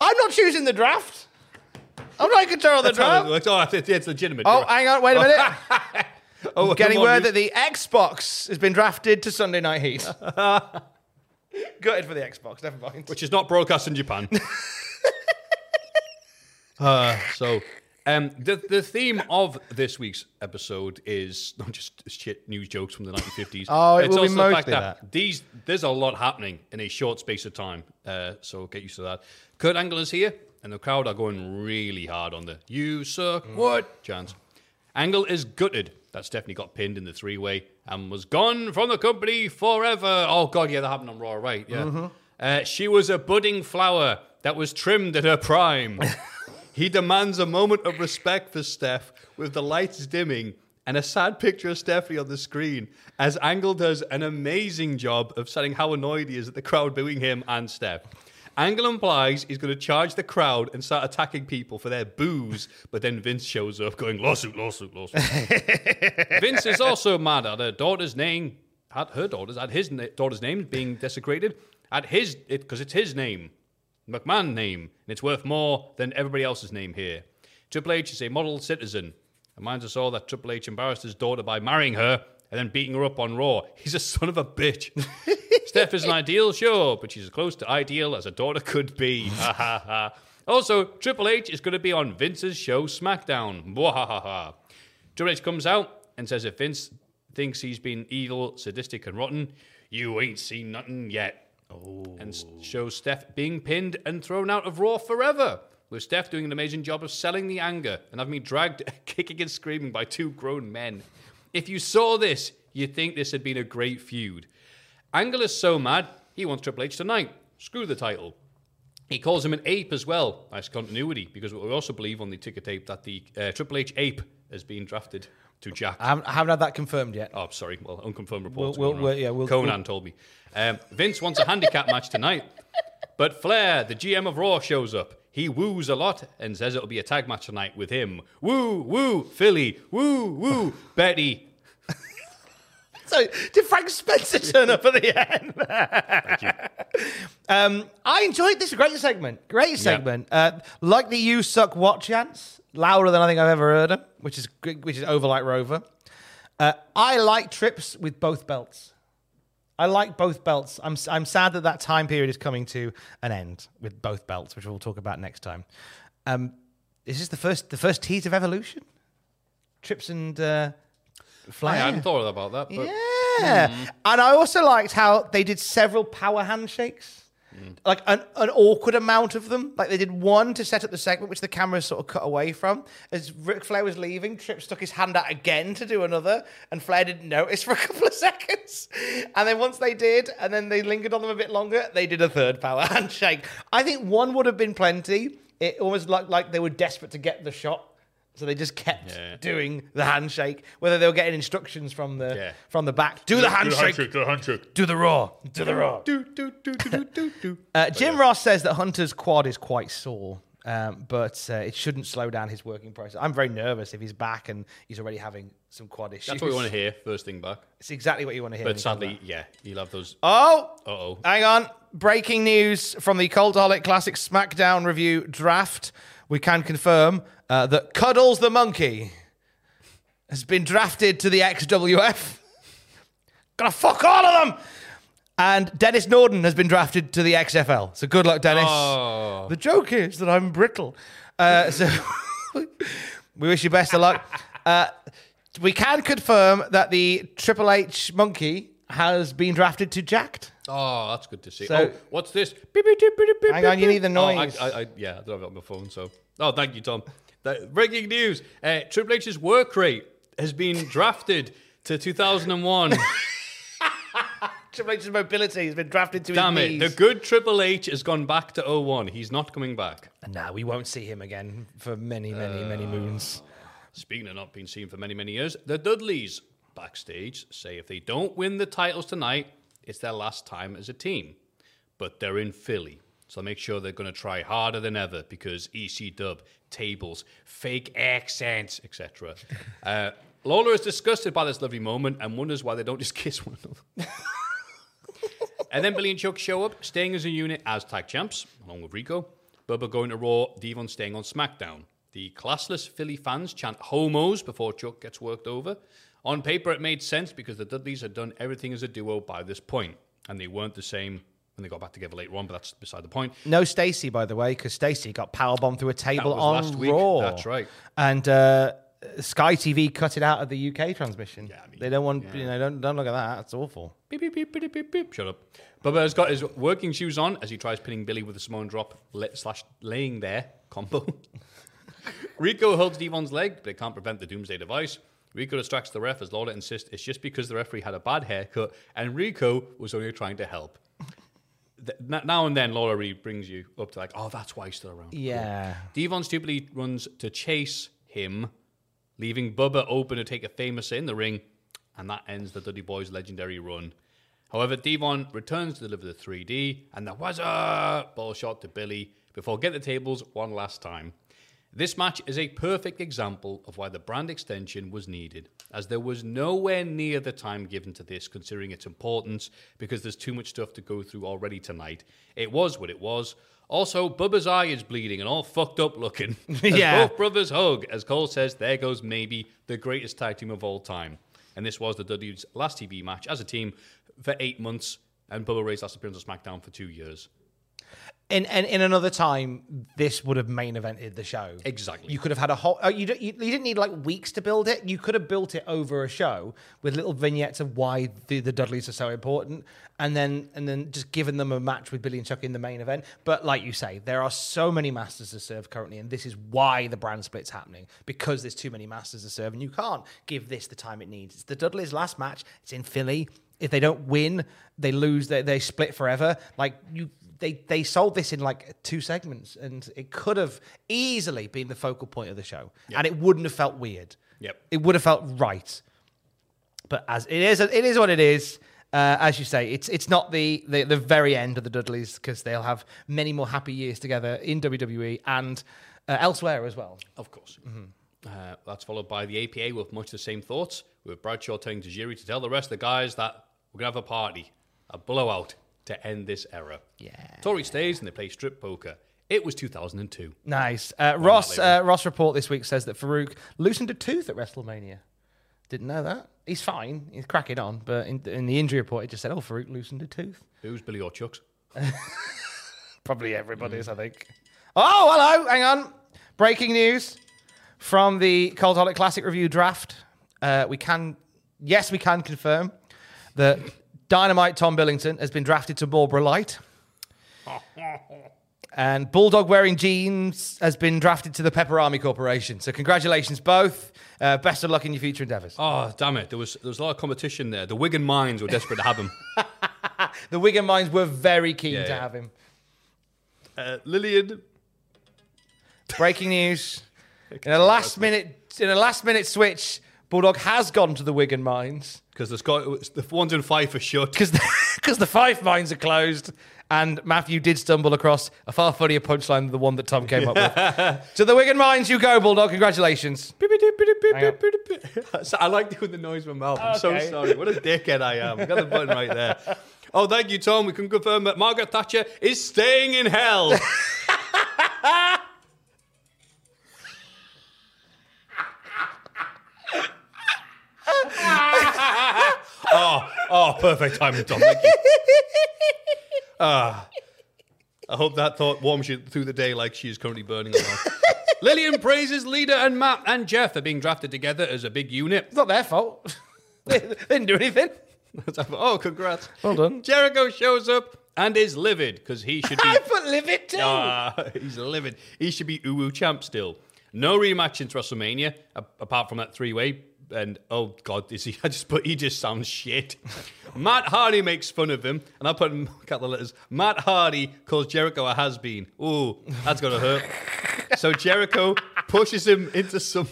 I'm not choosing the draft. I'm not in control of the That's how it draft. works. Oh, legitimate. Oh, hang on, wait a minute. oh, Getting come on, word that the Xbox has been drafted to Sunday Night Heat. Gutted for the Xbox, never mind. which is not broadcast in Japan. uh, so, um, the the theme of this week's episode is not just shit news jokes from the 1950s. Oh, it it's will be also the fact mostly that, that. these there's a lot happening in a short space of time. Uh, so get used to that. Kurt Angle is here, and the crowd are going really hard on the "You suck what" chants. Angle is gutted that Stephanie got pinned in the three way and was gone from the company forever. Oh, God, yeah, that happened on Raw, right? Yeah. Uh, she was a budding flower that was trimmed at her prime. he demands a moment of respect for Steph with the lights dimming and a sad picture of Stephanie on the screen as Angle does an amazing job of setting how annoyed he is at the crowd booing him and Steph. Angle implies he's going to charge the crowd and start attacking people for their booze, but then Vince shows up going lawsuit, lawsuit, lawsuit. Vince is also mad at her daughter's name, at her daughter's, at his na- daughter's name being desecrated, at his, because it's his name, McMahon name, and it's worth more than everybody else's name here. Triple H is a model citizen. Reminds us all that Triple H embarrassed his daughter by marrying her and then beating her up on Raw. He's a son of a bitch. Steph is an ideal, sure, but she's as close to ideal as a daughter could be. Ha ha ha. Also, Triple H is going to be on Vince's show SmackDown. Mwahaha. Triple H comes out and says if Vince thinks he's been evil, sadistic, and rotten, you ain't seen nothing yet. Oh. And shows Steph being pinned and thrown out of Raw forever. With Steph doing an amazing job of selling the anger and having me dragged, kicking and screaming by two grown men. If you saw this, you'd think this had been a great feud. Angle is so mad, he wants Triple H tonight. Screw the title. He calls him an ape as well. Nice continuity, because we also believe on the ticker tape that the uh, Triple H ape has been drafted to Jakked. I haven't, I haven't had that confirmed yet. Oh, sorry. Well, unconfirmed reports. We'll- we'll- yeah, we'll- Konnan told me. Um, Vince wants a handicap match tonight, but Flair, the GM of Raw, shows up. He woos a lot and says it'll be a tag match tonight with him. Woo, woo, Philly. Woo, woo, Betty. So, did Frank Spencer turn up at the end? um, I enjoyed this. Great segment. Great segment. Uh, like the "You Suck" what chants, louder than I think I've ever heard them, which is which is over like Rover. Uh, I like trips with both belts. I like both belts. I'm I'm sad that that time period is coming to an end with both belts, which we'll talk about next time. Um, is this the first the first tease of evolution? Trips and uh, Flair. I hadn't thought about that, but Yeah. And I also liked how they did several power handshakes. Mm. Like an, an awkward amount of them. Like they did one to set up the segment, which the camera sort of cut away from. As Ric Flair was leaving, Tripp stuck his hand out again to do another, and Flair didn't notice for a couple of seconds. And then once they did, and then they lingered on them a bit longer, they did a third power handshake. I think one would have been plenty. It almost looked like they were desperate to get the shot. So they just kept Yeah. doing the handshake, whether they were getting instructions from the Yeah. from the back. Do the handshake. do the handshake. Do the raw. Do the raw. Do, do, do, do, do, do, do. Uh, Jim Ross says that Hunter's quad is quite sore, um, but uh, it shouldn't slow down his working process. I'm very nervous if he's back and he's already having some quad issues. That's what we want to hear first thing back. It's exactly what you want to hear. But sadly, yeah, you'll have those. oh, Uh-oh. hang on. Breaking news from the Cultaholic Classic SmackDown review draft. We can confirm uh, that Cuddles the Monkey has been drafted to the XWF. Gonna fuck all of them. And Denis Norden has been drafted to the XFL. So good luck, Denis. Oh. The joke is that I'm brittle. Uh, so we wish you best of luck. Uh, we can confirm that the Triple H monkey has been drafted to Jakked. Oh, that's good to see. So- oh, what's this? Beep, beep, beep, beep, beep, Hang on, you need the. Oh, I- noise. I, I, yeah, I don't have it on my phone, so. Oh, thank you, Tom. That- breaking news: uh, Triple H's work rate has been drafted to 2001. Triple H's mobility has been drafted to Damn his it! knees. The good Triple H has gone back to 01. He's not coming back. No, we won't see him again for many, many, many moons. Speaking of not being seen for many, many years, the Dudleys backstage say if they don't win the titles tonight, it's their last time as a team. But they're in Philly, so make sure they're going to try harder than ever because EC dub, tables, fake accents, etc. uh, Lawler is disgusted by this lovely moment and wonders why they don't just kiss one another. And then Billy and Chuck show up, staying as a unit as tag champs, along with Rico. Bubba going to Raw, D-Von staying on SmackDown. The classless Philly fans chant homos before Chuck gets worked over. On paper, it made sense because the Dudleys had done everything as a duo by this point, and they weren't the same when they got back together later on, but that's beside the point. No Stacy, by the way, because Stacy got powerbombed through a table on last week. Raw. That's right. And uh, Sky TV cut it out of the UK transmission. Yeah, I mean, they don't want, you know, don't, don't look at that. That's awful. Beep, beep, beep, beep, beep, beep. Shut up. Bubba has got his working shoes on as he tries pinning Billy with a Samoan drop slash laying there combo. Rico holds D-Von's leg, but it can't prevent the Doomsday device. Rico distracts the ref as Lawler insists it's just because the referee had a bad haircut and Rico was only trying to help. Th- Now and then, Lawler really brings you up to like, oh, that's why he's still around. Yeah. D-Von stupidly runs to chase him, leaving Bubba open to take a famous in the ring, and that ends the Dudley Boys' legendary run. However, D-Von returns to deliver the 3D, and the Wazza ball shot to Billy before get the tables one last time. This match is a perfect example of why the brand extension was needed, as there was nowhere near the time given to this considering its importance, because there's too much stuff to go through already tonight. It was what it was. Also, Bubba's eye is bleeding and all fucked up looking. Yeah. Both brothers hug. As Cole says, there goes maybe the greatest tag team of all time. And this was the Dudleys' last TV match as a team for eight months, and Bubba Ray's last appearance on SmackDown for two years. In, in in another time, this would have main evented the show. Exactly. You could have had a whole. Oh, you, you you didn't need like weeks to build it. You could have built it over a show with little vignettes of why the, the Dudleys are so important, and then and then just giving them a match with Billy and Chuck in the main event. But like you say, there are so many masters to serve currently, and this is why the brand split's happening because there's too many masters to serve, and you can't give this the time it needs. It's the Dudleys' last match. It's in Philly. If they don't win, they lose. They, they split forever. Like you, they they sold this in like two segments, and it could have easily been the focal point of the show, and it wouldn't have felt weird. Yep. it would have felt right. But as it is, it is what it is. Uh, as you say, it's it's not the the, the very end of the Dudleys because they'll have many more happy years together in WWE and uh, elsewhere as well. Of course. Uh, that's followed by the APA with much the same thoughts, with Bradshaw telling Tajiri to tell the rest of the guys that we're going to have a party, a blowout to end this era. Yeah. Torrie stays and they play strip poker. It was 2002. Nice. Uh, Ross uh, Ross report this week says that Faarooq loosened a tooth at WrestleMania. Didn't know that. He's fine. He's cracking on. But in, in the injury report, it just said, "Oh, Faarooq loosened a tooth." Who's Billy or Chucks? Probably everybody's, I think. Oh, hello. Hang on. Breaking news from the Cultaholic Classic Review draft. Uh, we can, yes, we can confirm that Dynamite Tom Billington has been drafted to Marlboro Light. And Bulldog wearing jeans has been drafted to the Pepper Army Corporation. So congratulations both. Uh, best of luck in your future endeavours. Oh, damn it. There was there was a lot of competition there. The Wigan Mines were desperate to have him. The Wigan Mines were very keen Yeah, to yeah. have him. Uh, Lillian. Breaking news. In a last minute, in a last minute switch, Bulldog has gone to the Wigan Mines Because the, Scot- the ones in Fife are shut. because because the five mines are closed. And Matthew did stumble across a far funnier punchline than the one that Tom came up with. to the Wigan Mines, you go, Bulldog. Congratulations. I like doing the noise with my mouth. I'm so sorry. What a dickhead I am. I got the button right there. Oh, thank you, Tom. We can confirm that Margaret Thatcher is staying in hell. oh, oh, perfect timing, Tom. Thank you. Ah, I hope that thought warms you through the day like she is currently burning alive. Lillian praises Lita and Matt and Jeff for being drafted together as a big unit. It's not their fault. they, they didn't do anything. oh, congrats. Well done. Jericho shows up and is livid because he should be. I put livid too. Ah, he's livid. He should be Uwu champ still. No rematch in WrestleMania, a- apart from that three way. And oh god, is he? I just put he just sounds shit. Matt Hardy makes fun of him, and I put in a couple of letters. Matt Hardy calls Jericho a has been. Ooh, that's gonna hurt. so Jericho pushes him into some.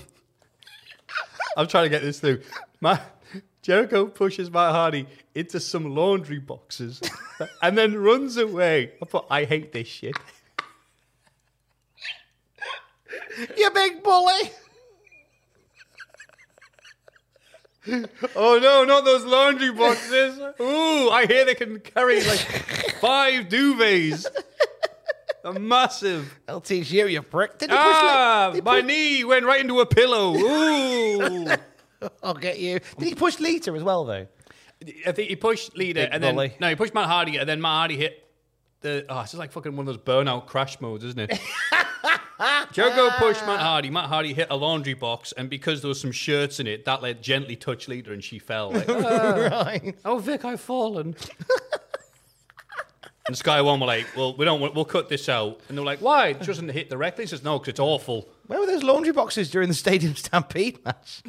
I'm trying to get this through. Matt, Jericho pushes Matt Hardy into some laundry boxes and then runs away. I thought, I hate this shit. you big bully. Oh no, not those laundry boxes. Ooh, I hear they can carry like five duvets. A massive. I'll teach you, you prick. Did he push Ah, my knee went right into a pillow. Ooh. I'll get you. Did he push Lita as well, though? I think he pushed Lita Big and then bully. no, he pushed Matt Hardy and then Matt Hardy hit the. Oh, it's just like fucking one of those burnout crash modes, isn't it? Jericho pushed Matt Hardy. Matt Hardy hit a laundry box, and because there was some shirts in it, that let gently touch Lita, and she fell. Like, right. oh Vic, I've fallen. and Sky One were like, "Well, we don't. We'll cut this out." And they were like, "Why? It doesn't hit directly." He says, "No, because it's awful." Where were those laundry boxes during the Stadium Stampede match?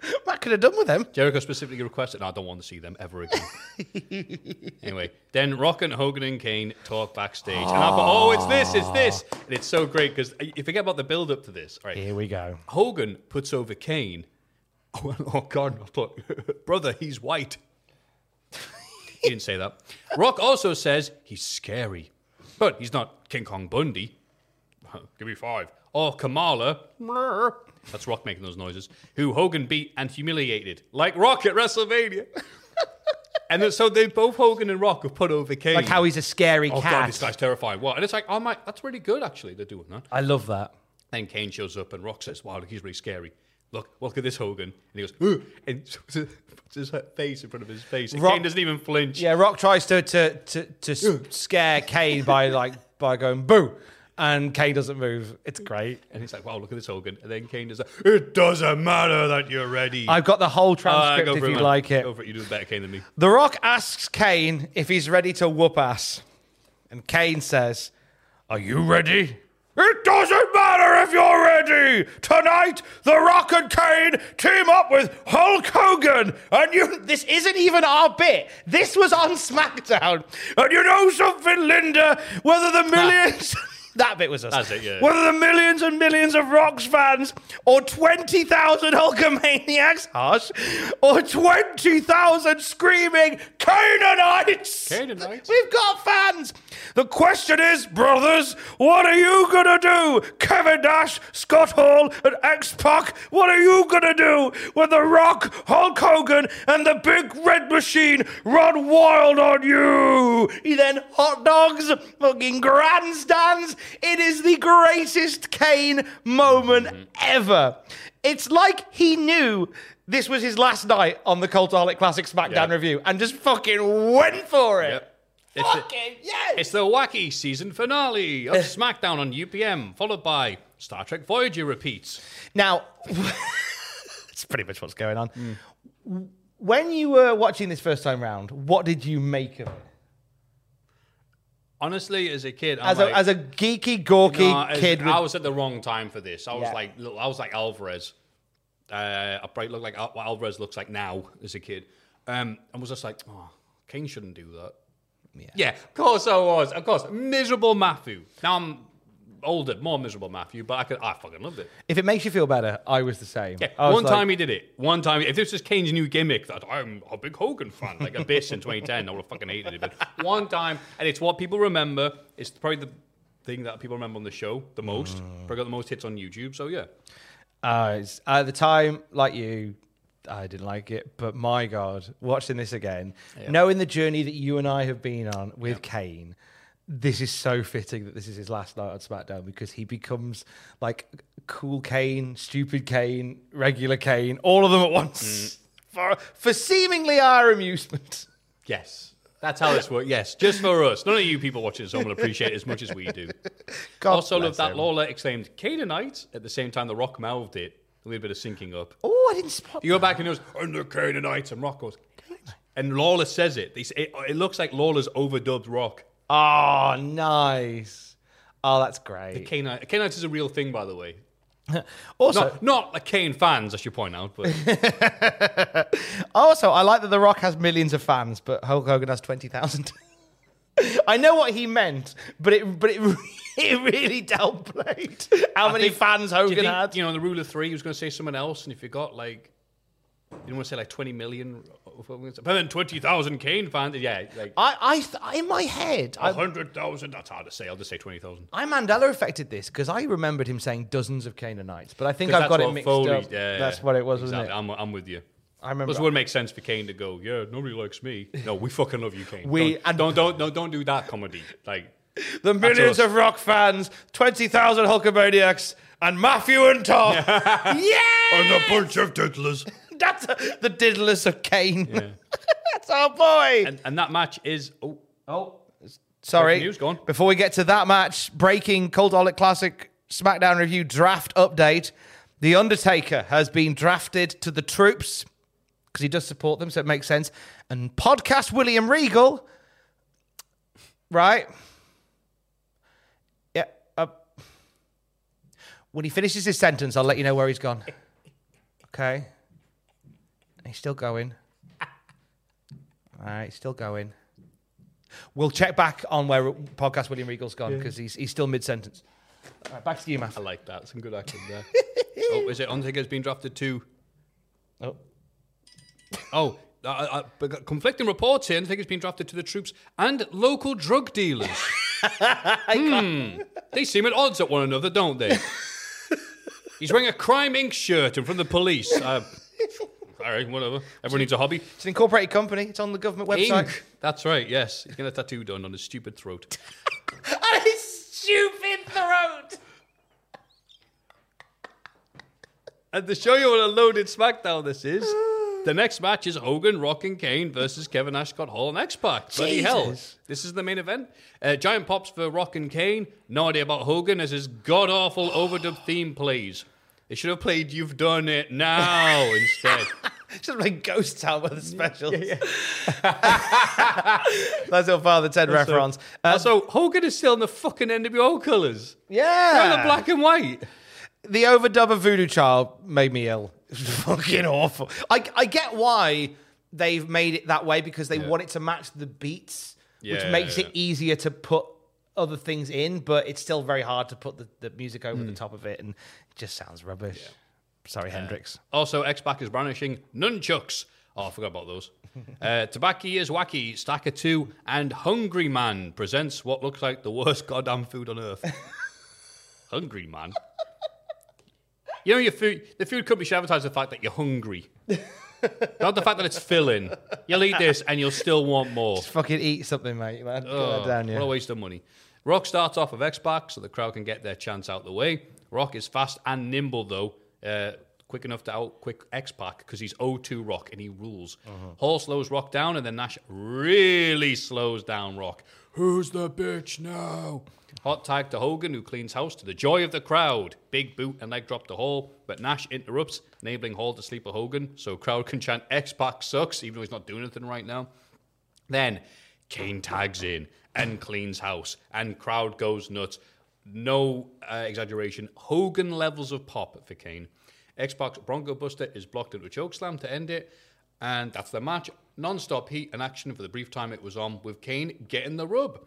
What could have done with them? Jericho specifically requested, no, I don't want to see them ever again. anyway, then Rock and Hogan and Kane talk backstage. And I thought, oh, it's this, it's this. Ah. And it's so great because uh, you forget about the build up to this. All right. Here we go. Hogan puts over Kane. Oh, oh God, I thought, brother, he's white. he didn't say that. Rock also says he's scary, but he's not King Kong Bundy. Give me five. Or Kamala. That's Rock making those noises. Who Hogan beat and humiliated, like Rock at WrestleMania. and then, so they both Hogan and Rock have put over Kane. Like how he's a scary oh cat. God, this guy's terrifying. What? And it's like, oh my, that's really good actually. They're doing that. I love that. Then Kane shows up and Rock says, Wow, look, he's really scary. Look, look at this Hogan. And he goes, Ooh, and puts his face in front of his face. And Rock- Kane doesn't even flinch. Yeah, Rock tries to to to, to scare Kane by like by going boo, and Kane doesn't move. It's great. And he's like, Wow, look at this Hogan. And then Kane does that. It doesn't matter that you're ready. I've got the whole Ah, transcript go if for it, you man. like it. Go for it. You do better Kane than me. The Rock asks Kane if he's ready to whoop ass, and Kane says, "Are you ready?" It doesn't matter if you're ready. Tonight, The Rock and Kane team up with Hulk Hogan, and you. This isn't even our bit. This was on SmackDown, and you know something, Linda? Whether the millions. That bit was us. That's it, yeah. Whether the millions and millions of Rocks fans, or 20,000 Hulkamaniacs, harsh, or 20,000 screaming Canaanites. Canaanites? We've got fans. The question is, brothers, what are you gonna do? Kevin Nash, Scott Hall, and X Pac, what are you gonna do when The Rock, Hulk Hogan, and the Big Red Machine run wild on you? He then hot dogs, fucking grandstands. It is the greatest Kane moment mm-hmm. ever. It's like he knew this was his last night on the Cultaholic Classic SmackDown Yeah. review and just fucking went for it. Yep. It's the- yes. It's the wacky season finale of SmackDown on UPN, followed by Star Trek Voyager repeats. Now, it's pretty much what's going on. When you were watching this first time round, what did you make of it? Honestly, as a kid, As like, a, as a geeky, gawky no, as- kid with I was at the wrong time for this. I was Yeah. like, I was like Alvarez. Uh, I probably look like what Alvarez looks like now as a kid, um, and was just like, oh, Kane shouldn't do that. Yeah. of course I was. Of course, miserable Matthew. Now I'm older, more miserable Matthew, but I could, I fucking loved it. If it makes you feel better, I was the same. Yeah, I one like- time he did it. One time, if this was Kane's new gimmick, that I'm a big Hogan fan, like Abyss in 2010, I would have fucking hated it. But one time, and it's what people remember. It's probably the thing that people remember on the show the most. Mm. Probably got the most hits on YouTube. So yeah, Uh, at the time, like you, I didn't like it, but my God, watching this again, knowing the journey that you and I have been on with Kane, this is so fitting that this is his last night on SmackDown because he becomes like cool Kane, stupid Kane, regular Kane, all of them at once mm. for, for seemingly our amusement. yes, that's how this works. Yes, just for us. None of you people watching this home will appreciate it as much as we do. God also, love that him. Lawler exclaimed Canaanite at the same time the Rock mouthed it. A little bit of syncing up. Oh, I didn't spot You go back and it goes, and the Canaanites, and Rock goes, and Lawler says it. They say, it, it looks like Lawler's overdubbed Rock. Oh, nice. Oh, that's great. The Canaanite, Canaanites is a real thing, by the way. Also, Not, not like Kane fans, I should point out, but Also, I like that The Rock has millions of fans, but Hulk Hogan has twenty thousand. I know what he meant, but it but it, it really downplayed how I many think- fans do you Hogan think, had. You know, the rule of three, he was going to say someone else, and if you got like, you don't want to say like 20 million, but then 20,000 Kane fans, yeah, like I, I th- in my head, I, 100,000, that's hard to say, I'll just say 20,000. I Mandela affected this because I remembered him saying dozens of Canaanites, but I think I've got it mixed Foley- up. yeah, That's what it was, exactly. wasn't it? I'm, I'm with you. I remember. It would make sense for Kane to go, yeah, nobody likes me. No, we fucking love you, Kane. We- don't, and- don't, don't, no, don't do that comedy. Like, the millions of Rock fans, twenty thousand Hulkamaniacs, and Matthew and Tom. yeah, and a bunch of diddlers. that's the diddlers of Kane. that's our boy. And, and that match is, oh, Oh, sorry. News, go on. Before we get to that match, breaking Cultaholic Classic SmackDown review draft update. The Undertaker has been drafted to the troops because he does support them, so it makes sense. And podcast William Regal, right? Yeah. Uh, when he finishes his sentence, I'll let you know where he's gone. Okay. He's still going. All right, still going. We'll check back on where podcast William Regal's gone because he's he's still mid sentence. All right, back to you, Matt. I like that. Some good acting there. oh, is it Undertaker's been drafted to? Oh. Oh, uh, uh, but conflicting reports here. Undertaker's been drafted to the troops and local drug dealers. hmm. They seem at odds at one another, don't they? He's wearing a Crime Inc. shirt in front of the police. Uh, all right, whatever. Everyone needs a hobby. It's an incorporated company. It's on the government website. Ink. That's right. Yes, he's getting a tattoo done on his stupid throat. on his stupid throat. And to show you what a loaded SmackDown this is, the next match is Hogan, Rock, and Kane versus Kevin Nash, Scott Hall, and X Pac. Bloody hell. This is the main event. Uh, giant pops for Rock and Kane. No idea about Hogan as his god awful overdub theme plays. They should have played You've Done It Now instead. Should have been Ghost Town with the specials. That's your Father Ted reference. Uh, also, Hogan is still in the fucking NWO colours. yeah. They're the black and white. the overdub of Voodoo Child made me ill. Fucking awful. I, I get why they've made it that way because they want it to match the beats, which makes yeah. it easier to put other things in, but it's still very hard to put the, the music over Hmm. the top of it, and it just sounds rubbish. Sorry, Hendrix. Also, X Pac is brandishing nunchucks. Oh, I forgot about those. uh, Tabaki is wacky. Stacker 2 and Hungry Man presents what looks like the worst goddamn food on earth. hungry Man. You know, your food, the food company should advertise the fact that you're hungry. Not the fact that it's filling. You'll eat this and you'll still want more. Fucking eat something, mate. Man. Oh, down, What a waste of money. Rock starts off with X Pac so the crowd can get their chance out the way. Rock is fast and nimble, though. Uh, quick enough to out quick X Pac because he's 0-2 Rock and he rules. Uh-huh. Hall slows Rock down, and then Nash really slows down Rock. Who's the bitch now? Hot tag to Hogan, who cleans house to the joy of the crowd. Big boot and leg drop to Hall, but Nash interrupts, enabling Hall to sleep with Hogan, so crowd can chant X Pac sucks, even though he's not doing anything right now. Then Kane tags in and cleans house, and crowd goes nuts. No uh, exaggeration. Hogan levels of pop for Kane. Xbox Bronco Buster is blocked into a choke slam to end it, and that's the match. Non-stop heat and action for the brief time it was on, with Kane getting the rub.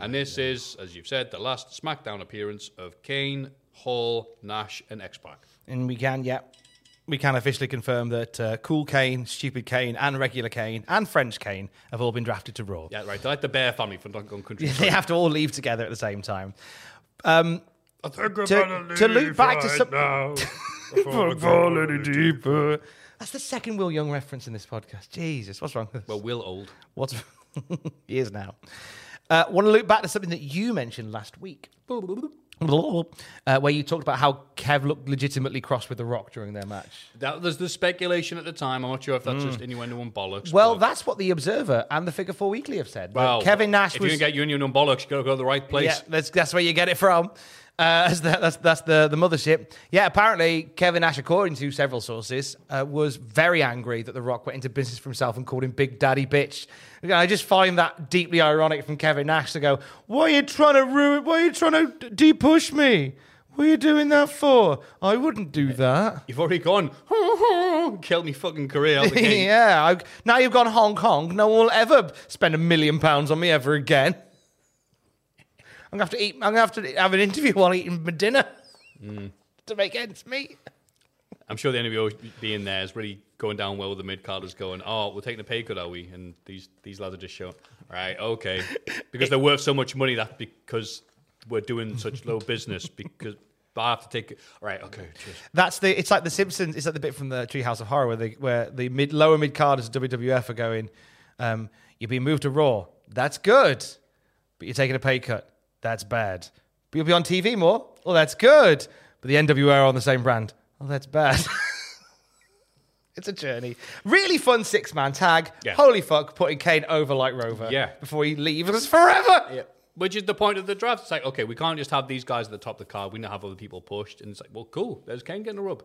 And this is, as you've said, the last SmackDown appearance of Kane, Hall, Nash, and X-Pac. And we can, yeah, we can officially confirm that uh, Cool Kane, Stupid Kane, and Regular Kane, and French Kane have all been drafted to Raw. Yeah, right. They're like the Bear family from Donkey Kong Country. they have to all leave together at the same time. Um, I think I'm To- gonna to loop leave back to right some- now. Fall any deeper. That's the second Will Young reference in this podcast. Jesus, what's wrong with us? Well, Will old. What's he is now? Uh, want to look back to something that you mentioned last week, uh, where you talked about how Kev looked legitimately cross with The Rock during their match. That was the speculation at the time. I'm not sure if that's just innuendo and bollocks. Mm. Well, but- that's what the Observer and the Figure Four Weekly have said. well, Kevin Nash If was you can get union and bollocks, you got to go to the right place. Yeah, that's, that's where you get it from. Uh, that's, the, that's, that's the, the mothership. Yeah, apparently, Kevin Nash, according to several sources, uh, was very angry that The Rock went into business for himself and called him Big Daddy Bitch. Again, I just find that deeply ironic from Kevin Nash to go, Why are you trying to ruin, why are you trying to de push me? What are you doing that for? I wouldn't do that. You've already gone, kill me fucking career out the gate. yeah, I, now you've gone Hong Kong. No one will ever spend a million pounds on me ever again. I'm gonna have to eat. I'm gonna have to have an interview while eating my dinner to make ends meet. I'm sure the NWO being there is really going down well with the mid carders going, oh, we're taking a pay cut, are we? And these these lads are just showing, right, okay, because they're worth so much money that because we're doing such low business because I have to take it. All right, okay, cheers. That's the. It's like the Simpsons. It's like the bit from the Treehouse of Horror where the where the mid lower mid carders of WWF are going. Um, you're being moved to Raw. That's good, but you're taking a pay cut. That's bad. But you'll be on TV more. Well, that's good. But the NWO are on the same brand. Oh, that's bad. it's a journey. Really fun six man tag. Yeah. Holy fuck, putting Kane over like Rover. Yeah. Before he leaves us forever. Which is the point of the draft. It's like, okay, we can't just have these guys at the top of the card. We now have other people pushed. And it's like, well, cool. There's Kane getting a rub.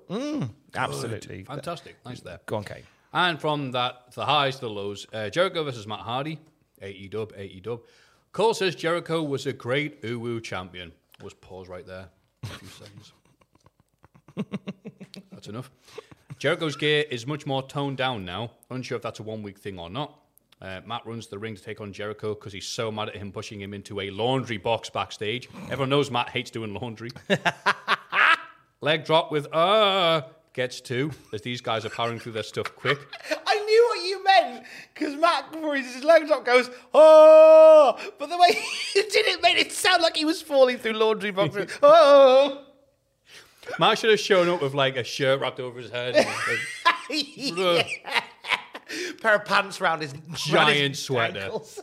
Absolutely. Fantastic. Nice there. Go on, Kane. And from that, the highs to the lows, uh, Jericho versus Matt Hardy, AE dub, AE dub. Cole says Jericho was a great uwu champion. Was pause right there. A few seconds. That's enough. Jericho's gear is much more toned down now. Unsure if that's a one week thing or not. Uh, Matt runs the ring to take on Jericho because he's so mad at him pushing him into a laundry box backstage. Everyone knows Matt hates doing laundry. Leg drop with uh gets two as these guys are powering through their stuff quick. I knew because Matt, before his drop, goes, oh, but the way he did it made it sound like he was falling through laundry boxes. oh. Matt should have shown up with like a shirt wrapped over his head. ugh. Pair of pants around his Giant his sweater. ankles.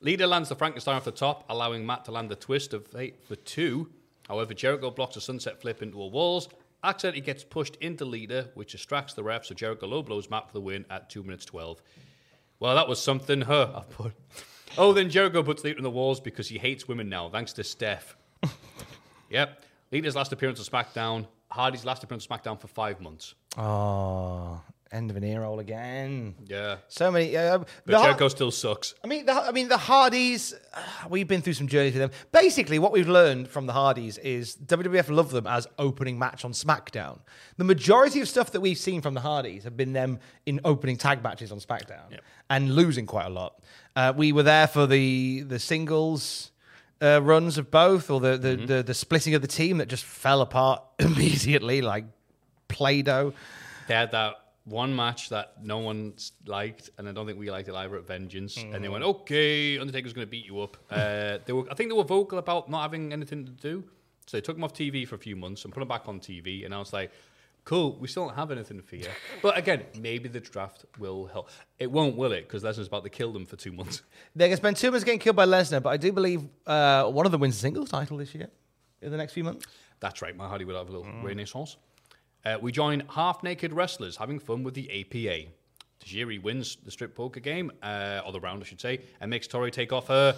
Lita lands the Frankenstein off the top, allowing Matt to land the twist of fate for two. However, Jericho blocks a sunset flip into a walls. Accidentally gets pushed into Lita, which distracts the ref, so Jericho low blows Matt for the win at 2 minutes 12. Well, that was something, huh? I put. Oh, then Jericho puts Lita in the walls because he hates women now, thanks to Steph. yep. Lita's last appearance on SmackDown. Hardy's last appearance on SmackDown for five months. Oh, end of an ear roll again. Yeah. So many. Uh, But Jericho still sucks. I mean, the, I mean, the Hardys. uh, we've been through some journeys with them. Basically, what we've learned from the Hardys is WWF love them as opening match on SmackDown. The majority of stuff that we've seen from the Hardys have been them in opening tag matches on SmackDown Yep. and losing quite a lot. Uh, we were there for the the singles. Uh, runs of both, or the the, the the splitting of the team that just fell apart immediately, like Play-Doh. They had that one match that no one liked, and I don't think we liked it either at Vengeance. And they went, "Okay, Undertaker's going to beat you up." Uh, they were, I think, they were vocal about not having anything to do, so they took him off TV for a few months and put him back on TV. And I was like, "Cool, we still don't have anything for you." But again, maybe the draft will help. It won't, will it? Because Lesnar's about to kill them for two months. They're going to spend two months getting killed by Lesnar, but I do believe uh, one of them wins the singles title this year in the next few months. That's right, my Hardy will have a little renaissance. Uh, we join half naked wrestlers having fun with the APA. Tajiri wins the strip poker game, uh, or the round, I should say, and makes Torrie take off her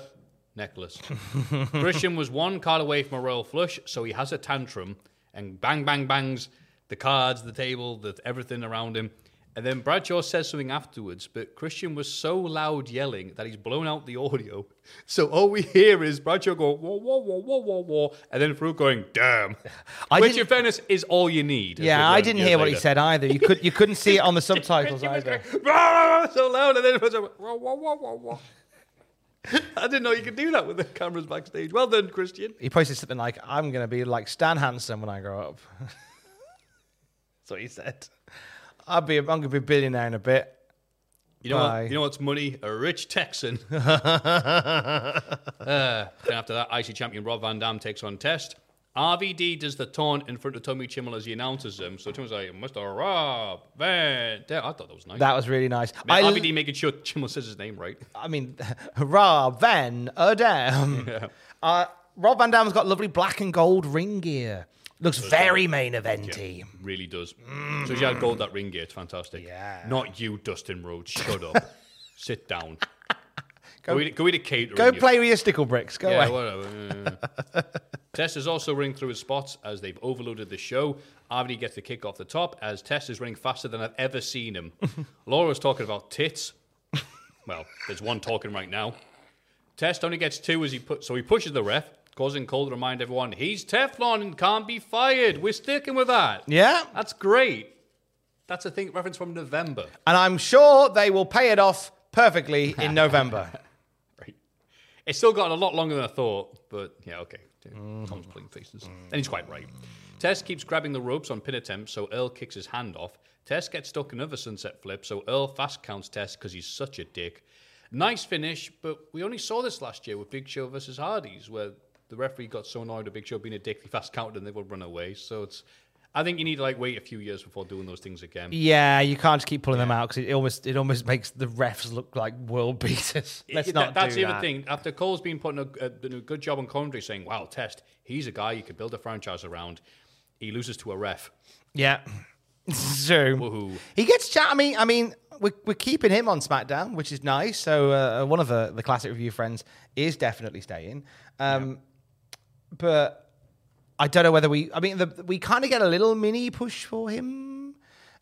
necklace. Christian was one card away from a royal flush, so he has a tantrum and bang, bang, bangs the cards, the table, the, everything around him. And then Bradshaw says something afterwards, but Christian was so loud yelling that he's blown out the audio. So all we hear is Bradshaw go, whoa, whoa, whoa, whoa, whoa, whoa, and then Faarooq going, damn. I Which, in fairness, is all you need. Yeah, I didn't hear what he said either. You could you couldn't see it on the subtitles either. going, so loud, and then it was like, whoa, whoa, whoa, whoa, whoa. I didn't know you could do that with the cameras backstage. Well done, Christian. He posted something like, "I'm going to be like Stan Hansen when I grow up." That's what he said. I'll be. I'm going to be a billionaire in a bit. You know Bye. what? You know what's money? A rich Texan. uh, then after that, IC champion Rob Van Dam takes on Test. RVD does the taunt in front of Tony Chimel as he announces him. So Chimel's like, Mr. Rob Van Dam. I thought that was nice. That was really nice. I I, mean, RVD making sure Chimmel says his name right. I mean, Rob Van Dam. Uh, Rob Van Dam's got lovely black and gold ring gear. Looks very main eventy. Really does. Mm. So she had gold that ring gear. It's fantastic. Yeah. Not you, Dustin Rhodes. Shut up. Sit down. Go, eat, go eat a catering. Go you- play with your stickle bricks. Go Yeah, away. whatever. Yeah. Test is also running through his spots as they've overloaded the show. RVD gets the kick off the top as Test is running faster than I've ever seen him. Lawler's talking about tits. Well, there's one talking right now. Test only gets two as he put, so he pushes the ref, causing Cole to remind everyone he's Teflon and can't be fired. We're sticking with that. Yeah. That's great. That's a thing reference from November. And I'm sure they will pay it off perfectly in November. Right. It's still got a lot longer than I thought, but yeah, okay. Tom's mm-hmm. pulling faces. And he's quite right. Test keeps grabbing the ropes on pin attempts, so Earl kicks his hand off. Test gets stuck in another sunset flip, so Earl fast counts Test because he's such a dick. Nice finish, but we only saw this last year with Big Show versus Hardys, where the referee got so annoyed with Big Show being a dick, he fast counted and they would run away. So it's, I think you need to like wait a few years before doing those things again. Yeah, you can't just keep pulling them out because it almost it almost makes the refs look like world beaters. Let's It- not that- That's do the that. other thing. After Cole's been putting a, a, a good job on commentary, saying, "Wow, Test, he's a guy you could build a franchise around." He loses to a ref. Yeah, so Woohoo! he gets chat. I mean, I mean, we're, we're keeping him on SmackDown, which is nice. So uh, one of the the classic review friends is definitely staying. Um, But I don't know whether we. I mean, the, we kind of get a little mini push for him,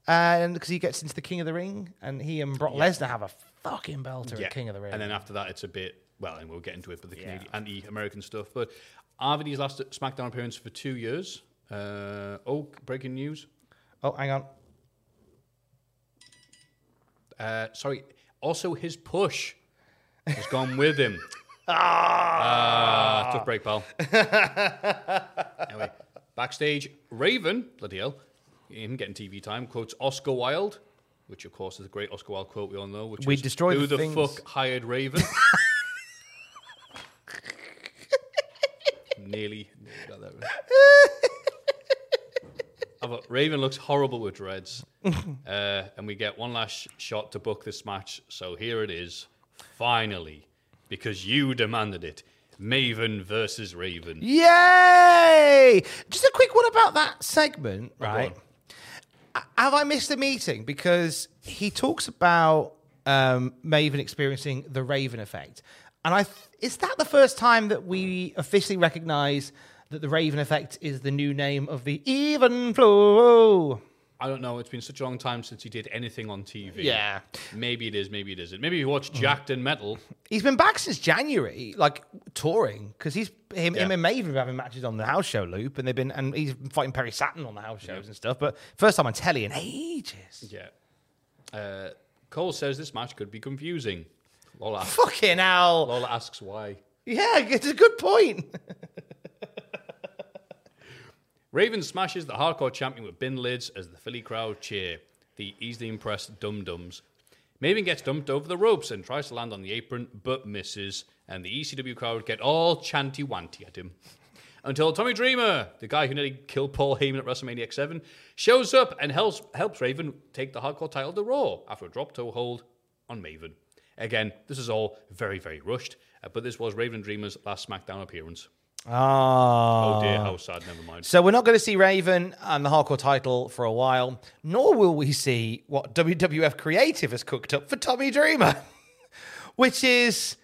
and because he gets into the King of the Ring, and he and Brock Lesnar have a fucking belter at King of the Ring. And then after that, it's a bit well, and we'll get into it for the Canadian anti-American stuff. But RVD's last SmackDown appearance for two years. Uh, oh, breaking news. oh, hang on. Uh, sorry. Also, his push has gone with him. Ah, tough break, pal. anyway, backstage, Raven, bloody hell, him getting TV time, quotes Oscar Wilde, which of course is a great Oscar Wilde quote we all know. Which We is, destroy Who the the fuck hired Raven? nearly, nearly got that right. Raven looks horrible with dreads. uh, and we get one last shot to book this match. So here it is, finally, because you demanded it. Maven versus Raven. Yay! Just a quick one about that segment, right? Have I missed a meeting? Because he talks about um, Maven experiencing the Raven effect, and I th- is that the first time that we officially recognise that the Raven effect is the new name of the even flow? I don't know. It's been such a long time since he did anything on TV. Yeah. Maybe it is, maybe it isn't. Maybe you watched Jakked and Metal. He's been back since January, like touring, because he's him, him and Maven have been having matches on the house show loop, and they've been and he's been fighting Perry Saturn on the house shows and stuff. But first time on telly in ages. Yeah. Uh, Cole says this match could be confusing. Lawler, Fucking hell! Lawler asks why. Yeah, it's a good point. Raven smashes the hardcore champion with bin lids as the Philly crowd cheer. The easily impressed dum dums. Maven gets dumped over the ropes and tries to land on the apron, but misses. And the ECW crowd get all chanty wanty at him. Until Tommy Dreamer, the guy who nearly killed Paul Heyman at WrestleMania X7, shows up and helps, helps Raven take the hardcore title to Raw after a drop toe hold on Maven. Again, this is all very, very rushed, uh, but this was Raven Dreamer's last SmackDown appearance. Oh, Oh dear, how sad. Never mind. So we're not going to see Raven and the hardcore title for a while, nor will we see what WWF Creative has cooked up for Tommy Dreamer, which is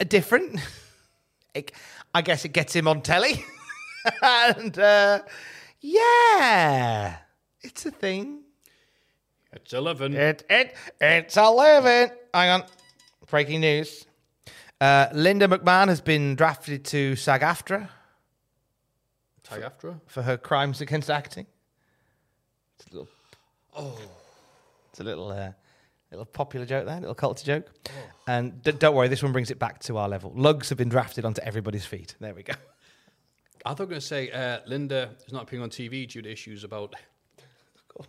a different. It- I guess it gets him on telly, and uh, yeah, it's a thing. It's eleven. It it it's eleven. Hang on, breaking news. Uh, Linda McMahon has been drafted to SAG-AFTRA Tag after her. for her crimes against acting. It's a little, oh, it's a little, uh, little popular joke there, a little culture joke. And d- don't worry, this one brings it back to our level. Lugs have been drafted onto everybody's feet. There we go. I thought you were going to say uh, Linda is not appearing on TV due to issues about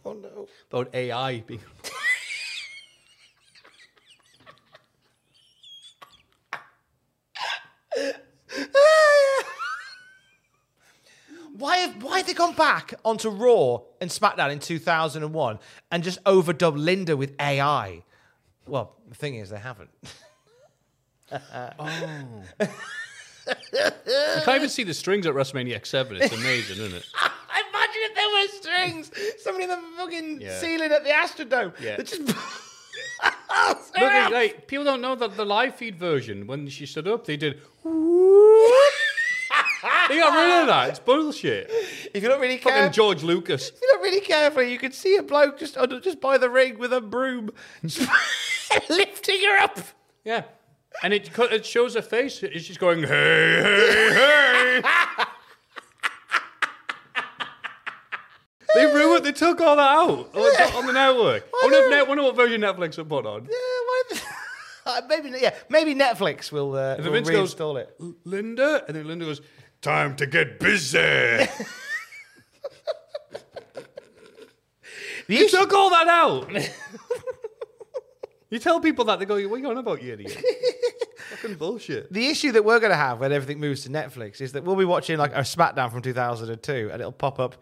Oh no! about AI being. Why have why have they gone back onto Raw and SmackDown in 2001 and just overdubbed Linda with AI? Well, the thing is, they haven't. Oh. You can't even see the strings at WrestleMania X7. It's amazing, isn't it? I imagine if there were strings, somebody in the fucking Yeah. ceiling at the Astrodome. Yeah. that just Look, like people don't know that the live feed version when she stood up, they did. they got rid of that. It's bullshit. if you're not really Fucking careful, George Lucas. if you're not really careful, you could see a bloke just under, just by the ring with a broom, lifting her up. Yeah. And it it shows her face. It's just going, hey, hey, hey. they ruined. They took all that out not on the network. I wonder, if wonder what version Netflix will put on. Yeah, why Uh, maybe yeah, maybe Netflix will, uh, will Vince goes, reinstall it. Linda, and then Linda goes, time to get busy. You issue, took all that out. you tell people that they go, what are you on about, you idiot? Fucking bullshit. the issue that we're going to have when everything moves to Netflix is that we'll be watching like a SmackDown from 2002, and it'll pop up.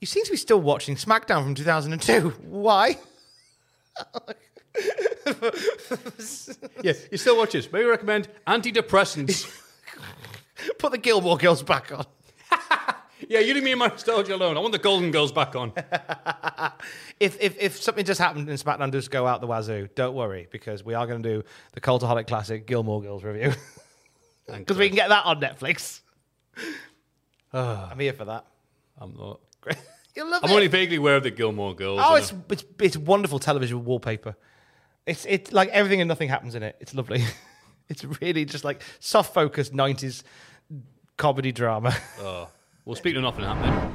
You seem to be still watching SmackDown from 2002. Why? Yeah, you still watch this. Maybe recommend antidepressants. Put the Gilmore Girls back on. yeah, you leave me in my nostalgia alone. I want the Golden Girls back on. If, if if something just happened and SmackDown does go out the wazoo, don't worry because we are going to do the Cultaholic Classic Gilmore Girls review because we can get that on Netflix. I'm here for that. I'm not. You'll love I'm it. only vaguely aware of the Gilmore Girls. Oh, and it's, it's it's wonderful television wallpaper. It's it's like everything and nothing happens in it. It's lovely. it's really just like soft focus '90s comedy drama. Oh. Well, speaking of nothing happening,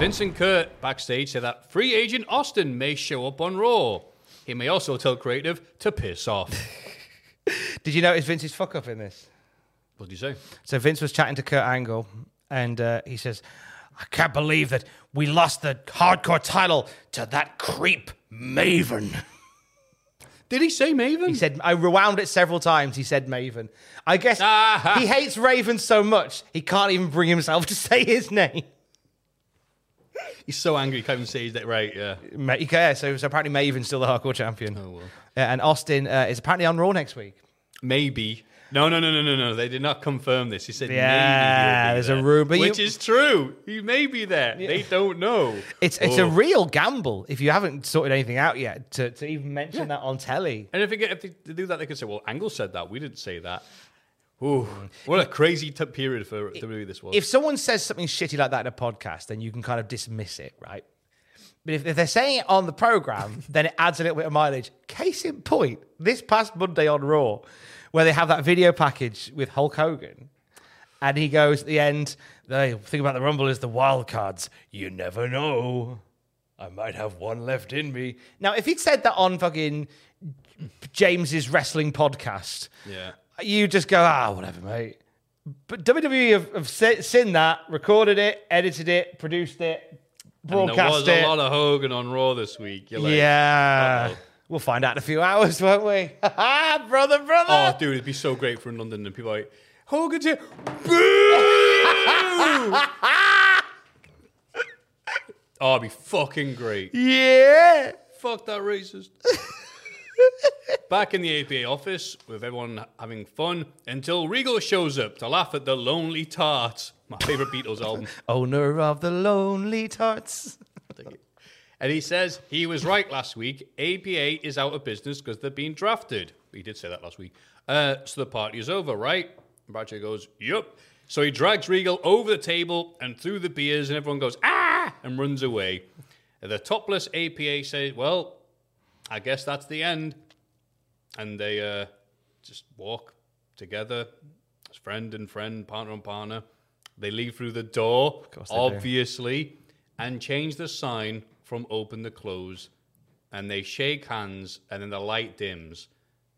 Vincent Kurt backstage said that free agent Austin may show up on Raw. He may also tell creative to piss off. Did you notice Vince's fuck up in this? what did you say? So Vince was chatting to Kurt Angle, and uh, he says, "I can't believe that we lost the hardcore title to that creep Maven." Did he say Maven? He said, I rewound it several times. He said Maven. I guess Ah. he hates Raven so much, he can't even bring himself to say his name. he's so angry he can't even say that right. Yeah. Ma- Yeah, so, so apparently Maven's still the hardcore champion. Oh, well. Yeah, and Austin uh, is apparently on Raw next week. Maybe. No, no, no, no, no, no. They did not confirm this. He said Yeah, maybe. there's a rumor, which you- is true. He may be there. They don't know. It's it's a Oh. real gamble if you haven't sorted anything out yet to, to even mention that on telly. And if they, get, if they do that, they could say, "Well, Angle said that. We didn't say that." Ooh, what a crazy t- period for WWE this was. If someone says something shitty like that in a podcast, then you can kind of dismiss it, right? But if, if they're saying it on the program, then it adds a little bit of mileage. Case in point, this past Monday on Raw, where they have that video package with Hulk Hogan, and he goes at the end, the thing about the Rumble is the wild cards. You never know. I might have one left in me. Now, if he'd said that on fucking James's wrestling podcast, yeah, you just go, ah, whatever, mate. But WWE have, have seen that, recorded it, edited it, produced it, broadcast and there was broadcast a it. lot of Hogan on Raw this week. Like, yeah. uh-oh. We'll find out in a few hours, won't we? brother, brother. Oh, dude, it'd be so great for London and people like Hogan's here. Boo! oh, it'd be fucking great. yeah. Fuck that racist. Back in the APA office with everyone having fun until Regal shows up to laugh at the Lonely Tarts, my favorite Beatles album. Owner of the Lonely Tarts. And he says he was right last week. APA is out of business because they're being drafted. He did say that last week. Uh, so the party is over, right? And Bradshaw goes, Yup. So he drags Regal over the table and through the beers, and everyone goes, Ah! and runs away. The topless APA says, Well, I guess that's the end. And they uh, just walk together as friend and friend, partner and partner. They leave through the door, they do. obviously, and change the sign from open to close. And they shake hands, and then the light dims.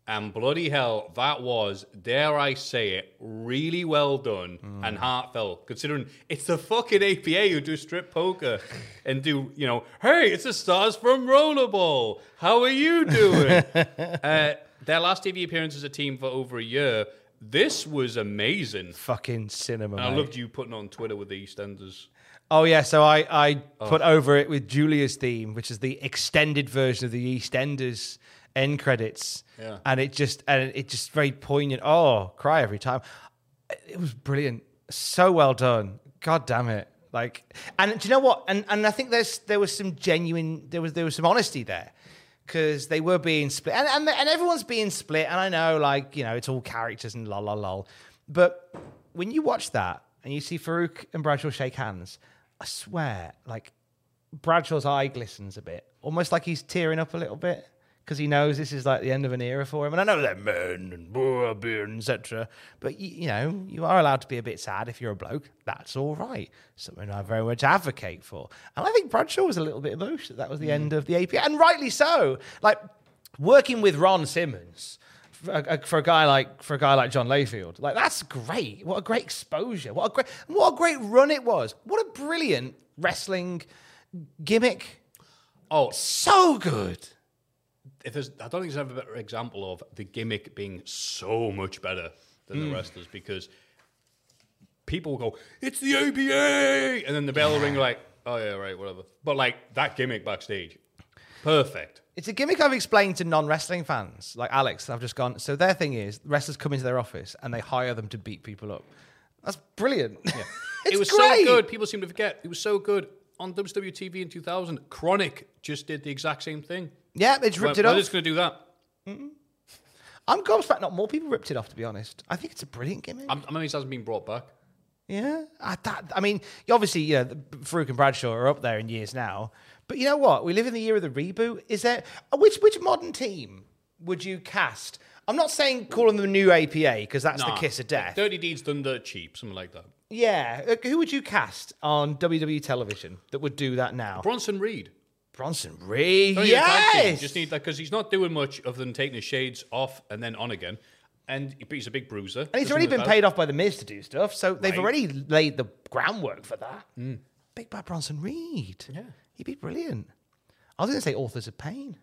And bloody hell, that was, dare I say it, really well done Hmm. and heartfelt, considering it's the fucking APA who do strip poker and do, you know, hey, it's the stars from Rollerball. How are you doing? uh, their last TV appearance as a team for over a year. This was amazing. Fucking cinema. And I mate. loved you putting on Twitter with the EastEnders. Oh yeah, so I, I oh. put Oh. over it with Julia's theme, which is the extended version of the EastEnders end credits. Yeah. And it just and it just very poignant. Oh, cry every time. It was brilliant. So well done. God damn it. Like and do you know what? And and I think there's there was some genuine there was there was some honesty there. Because they were being split, and, and and everyone's being split, and I know, like you know, it's all characters and lol lol lol. But when you watch that and you see Faarooq and Bradshaw shake hands, I swear, like Bradshaw's eye glistens a bit, almost like he's tearing up a little bit because he knows this is like the end of an era for him. And I know they're men and etc. But you, you know, you are allowed to be a bit sad if you're a bloke. That's all right. Something I very much advocate for. And I think Bradshaw was a little bit emotional. That was the mm. end of the APA, and rightly so. Like working with Ron Simmons. For a, uh, uh, for a guy like for a guy like John Layfield, like that's great. What a great exposure! What a great what a great run it was! What a brilliant wrestling gimmick! Oh, So good. If there's, I don't think there's ever a better example of the gimmick being so much better than Hmm. the wrestlers because people will go, "It's the APA," and then the bell will ring, like, "Oh yeah, right, whatever." But like that gimmick backstage, perfect. It's a gimmick I've explained to non wrestling fans, like Alex. I've just gone. So their thing is, wrestlers come into their office and they hire them to beat people up. That's brilliant. it's it was great. so good. People seem to forget. It was so good on WWTV in 2000. Chronic just did the exact same thing. Yeah, it's ripped it we're off. just going to do that. I'm gobsmacked. Not more people ripped it off. To be honest, I think it's a brilliant gimmick. I'm, I'm amazed it hasn't been brought back. Yeah, I, that, I mean, obviously, you know, Faarooq and Bradshaw are up there in years now. But you know what? We live in the year of the reboot. Is there uh, which which modern team would you cast? I'm not saying calling them the new APA because that's Nah, the kiss of death. Dirty Deeds done dirt cheap, something like that. yeah, uh, who would you cast on WWE television that would do that now? Bronson Reed. Bronson Reed. Don't need a tag team. Yes. Just need that because he's not doing much other than taking his shades off and then on again. And he's a big bruiser. and he's already been paid off by the Miz to do stuff, so they've Right. Mm. already laid the groundwork for that. Big bad Bronson Reed. Yeah. he'd be brilliant. I was going to say Authors of Pain.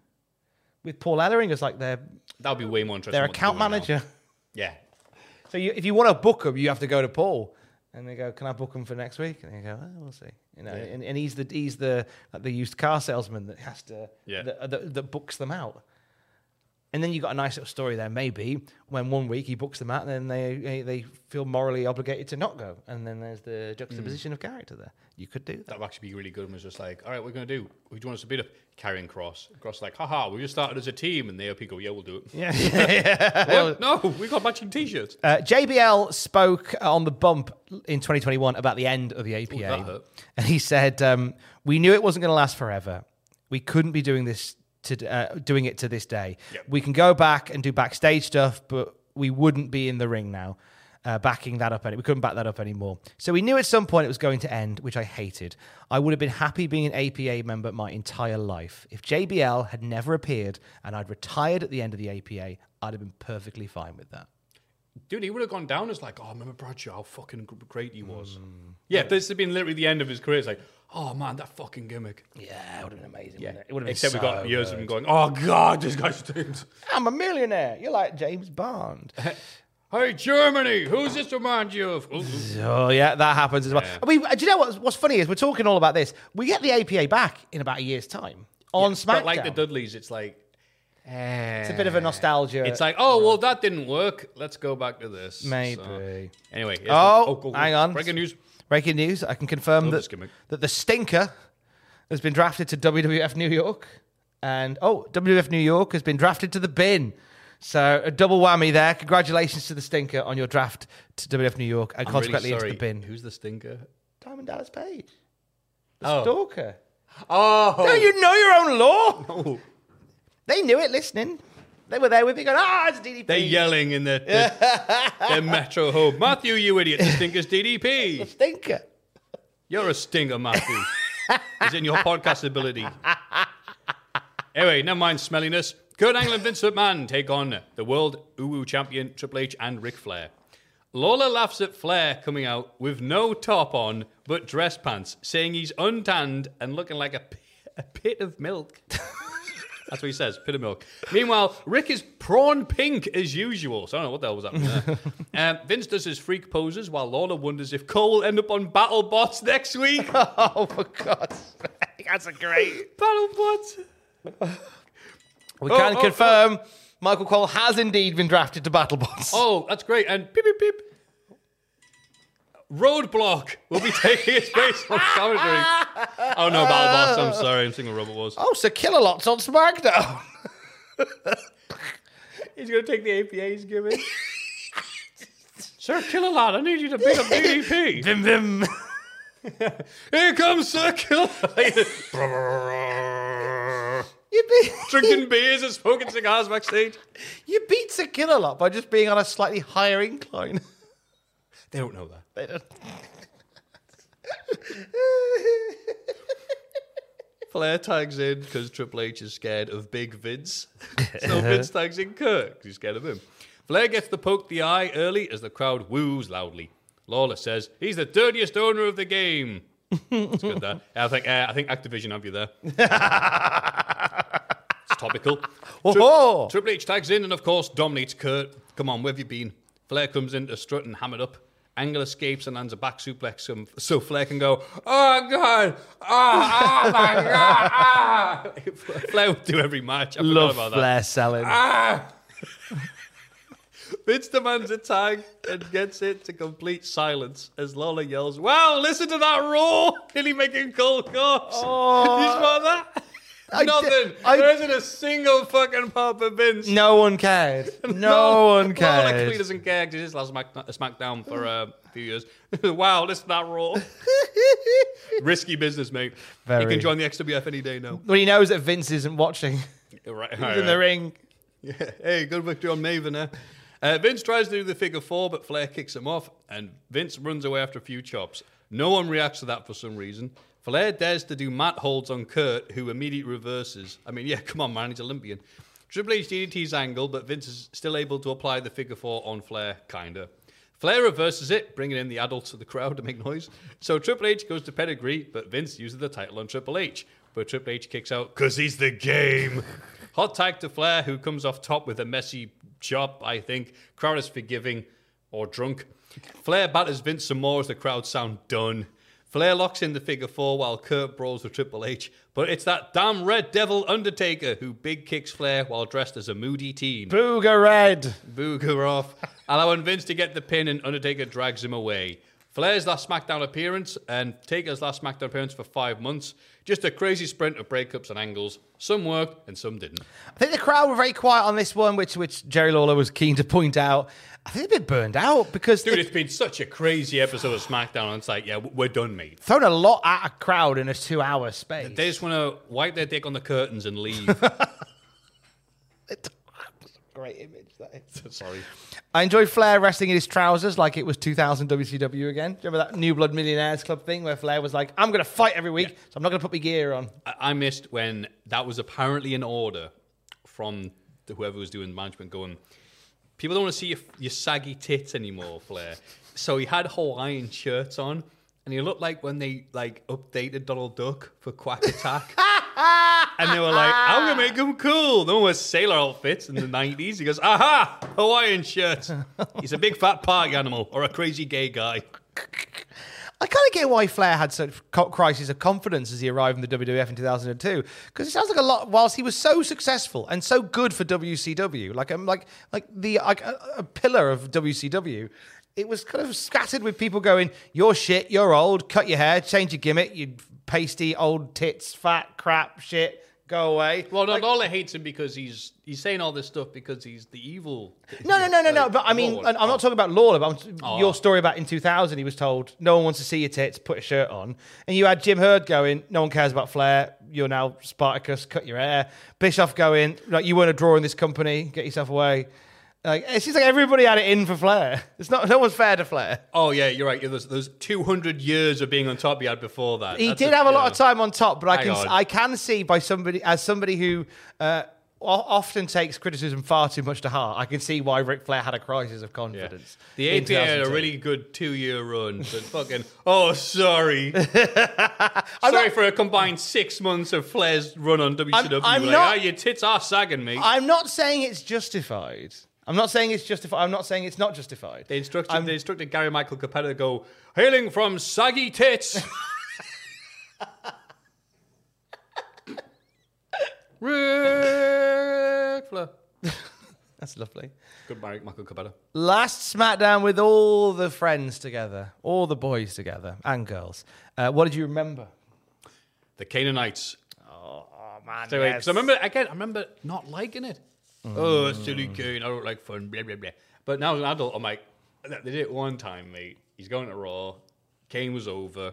with Paul Ellering as like their That would be way more interesting. their account doing now. manager. Yeah. So you, if you want to book him, you have to go to Paul, and they go, "Can I book them for next week?" And you go, oh, "We'll see." You know, and, and he's the he's the like the used car salesman that has to Yeah. that, that, that books them out. And then you got a nice little story there, maybe when one week he books them out, and then they they, feel morally obligated to not go, and then there's the juxtaposition of character there. You could do that. That would actually be really good. And was just like, all right, we're going to do? Who do you want us to beat up? Karrion Kross. Kross like, haha, we just started as a team. And the AOP go, yeah, we'll do it. Yeah, yeah. No, we got matching t shirts. Uh, JBL spoke on the bump in 2021 about the end of the APA. hurt. and he said, um, We knew it wasn't going to last forever. We couldn't be doing this to uh, doing it to this day. Yep. We can go back and do backstage stuff, but we wouldn't be in the ring now. Uh, backing that up, any we couldn't back that up anymore. So we knew at some point it was going to end, which I hated. I would have been happy being an APA member my entire life. If JBL had never appeared and I'd retired at the end of the APA, I'd have been perfectly fine with that. Dude, he would have gone down as like, oh, remember Bradshaw, how fucking great he was. Mm. Yeah, this had been literally the end of his career. It's like, oh man, that fucking gimmick. Yeah, it would have been amazing. Yeah, wouldn't it? it would have been Except we got so years of good. him going, oh god, this guy stinks. I'm a millionaire. You're like James Bond. Hey, Germany, who's this remind you of? Ooh, ooh. oh yeah, that happens as well. Yeah. I mean, uh, do you know what's, what's funny is we're talking all about this. We get the APA back in about a year's time on SmackDown. But like the Dudleys, it's like, it's a eh. bit of a nostalgia. it's like, oh well, that didn't work. Let's go back to this. Maybe. So, anyway. here's Oh, the- go, go. hang on. Breaking news. Breaking news. I can confirm Love that, this gimmick. that the Stinker has been drafted to WWF New York, and oh, WWF New York has been drafted to the bin. So a double whammy there. Congratulations to the Stinker on your draft to WWF New York, and I'm consequently really into the bin. Who's the stinker? Diamond Dallas Page. The Oh. stalker. Oh, Don't you know your own law? no. They knew it listening. They were there with me going, ah, it's DDP. They're yelling in their, their, their metro home. Maffew, you idiot, the stinker's DDP. The stinker. You're a stinger, Maffew. Is in your podcast ability. Anyway, never mind smelliness. Kurt Angle and Vince McMahon take on the world Uwu champion Triple H and Ric Flair. Lawler laughs at Flair coming out with no top on but dress pants, saying he's untanned and looking like a, p- a pit of milk. That's what he says, pit of milk. Meanwhile, Ric is prawn pink as usual. So I don't know what the hell was happening there. um, Vince does his freak poses while Lawler wonders if Cole will end up on Battle Bots next week. Oh, for God's sake. That's a great. Battle Bots. We Oh, can oh, confirm Michael Cole has indeed been drafted to BattleBots. Oh, that's great. And beep, beep, beep. Roadblock will be taking his place on commentary. Oh no, Battle Bots. I'm sorry. I'm thinking Robot Wars. Oh, so Killalot's on SmackDown. He's going to take the APA's gimmick. Sir Killalot, I need you to beat up DDP. Vim Vim. Here comes Sir Killer You beat, Drinking beers and smoking cigars backstage. you beat Sir Killalot by just being on a slightly higher incline. They don't know that. They don't- Flair tags in because Triple H is scared of big Vince. so Vince tags in Kurt because he's scared of him. Flair gets the poke the eye early as the crowd woos loudly. Lawler says he's the dirtiest owner of the game. It's good that. I think uh, I think Activision have you there. it's topical. Tri- Oh, Triple H tags in and of course dominates Kurt. Come on, where have you been? Flair comes in to strut and ham it up. Angle escapes and lands a back suplex um, so Flair can go, oh god, oh, oh my god, ah. Flair would do every match. I love forgot about Flair that. selling. Ah! Vince demands a tag and gets it to complete silence as Lawler yells, Wow, listen to that roar! Nearly making Cole corpse. Oh. you spot that? I Nothing. did- I- there isn't a single fucking pop of Vince. No one cared. No one Lawler cared. clearly doesn't care because he's last Smack- SmackDown for uh, a few years. wow, listen to that roar. Risky business, mate. Very. You can join the XWF any day now. Well, he knows that Vince isn't watching. Right, He's in the ring. Yeah. Hey, good victory on Maven there. Uh, Vince tries to do the figure four, but Flair kicks him off, and Vince runs away after a few chops. No one reacts to that for some reason. Flair dares to do mat holds on Kurt, who immediately reverses. I mean, yeah, come on, man, he's Olympian. Triple H DDT's Angle, but Vince is still able to apply the figure four on Flair, kinda. Flair reverses it, bringing in the adults of the crowd to make noise. So Triple H goes to pedigree, but Vince uses the title on Triple H. But Triple H kicks out, because he's the game. Hot tag to Flair, who comes off top with a messy chop, I think. Crowd is forgiving or drunk. Flair batters Vince some more as the crowd sound done. Flair locks in the figure four while Kurt brawls with Triple H, but it's that damn Red Devil Undertaker who big kicks Flair while dressed as a moody teen. Booger Red. Booger off, allowing Vince to get the pin, and Undertaker drags him away. Flair's last SmackDown appearance and Taker's last SmackDown appearance for five months. Just a crazy sprint of breakups and angles. Some worked and some didn't. I think the crowd were very quiet on this one, which which Jerry Lawler was keen to point out. I think they're a bit burned out because Dude, they've it's been such a crazy episode of SmackDown, and it's like, yeah, we're done, mate. thrown a lot at a crowd in a two-hour space. They just want to wipe their dick on the curtains and leave. It's a great image. That is. Sorry. I enjoyed Flair wrestling in his trousers like it was 2000 WCW again. Do you remember that New Blood Millionaires Club thing where Flair was like, "I'm going to fight every week, so I'm not going to put my gear on." I- I missed when that was apparently an order from whoever was doing management going, people don't want to see your, your saggy tits anymore, Flair. So he had Hawaiian shirts on, and he looked like when they like updated Donald Duck for Quack Attack. and they were like, I'm going to make him cool. No one wears sailor outfits in the 90s. He goes, aha, Hawaiian shirts. He's a big fat party animal or a crazy gay guy. I kind of get why Flair had such crisis of confidence as he arrived in the WWF in 2002 because it sounds like a lot. Whilst he was so successful and so good for WCW, like um, like like the like a, a pillar of WCW, it was kind of scattered with people going, "You're shit. You're old. Cut your hair. Change your gimmick. You pasty old tits, fat crap shit. Go away." Well, no, Like- Lawler hates him because he's he's saying all this stuff because he's the evil. No, no, no, no, no. But I mean. I'm not talking about Lawler, but I'm, Oh. your story about in 2000, he was told no one wants to see your tits, put a shirt on, and you had Jim Herd going, no one cares about Flair. You're now Spartacus, cut your hair. Bischoff going, like you weren't a draw in this company, get yourself away. Like it seems like everybody had it in for Flair. It's not, no one's fair to Flair. Oh yeah, you're right. Yeah, There's, there's 200 years of being on top he had before that. He That's did have a lot yeah. of time on top, but I Hang can on. I can see by somebody as somebody who uh, often takes criticism far too much to heart. I can see why Ric Flair had a crisis of Yeah. confidence. The in APA had a really good two-year run, but fucking oh sorry, sorry for a combined six months of Flair's run on WCW. I'm like, not- ah, your tits are sagging, mate. I'm not saying it's justified. I'm not saying it's justified. I'm not saying it's not justified. They instructed, I'm- they instructed Gary Michael Cappetta to go, hailing from saggy tits. Ric Flair. That's lovely. Good Gary Michael Cappetta. Last SmackDown with all the friends together, all the boys together, and girls. Uh, what did you remember? The Canaanites. Oh man, So, 'cause I remember again. I remember not liking it. Oh, it's silly mm. Kane. I don't like fun. Blah blah blah. But now as an adult, I'm like, they did it one time, mate. He's going to Raw. Kane was over.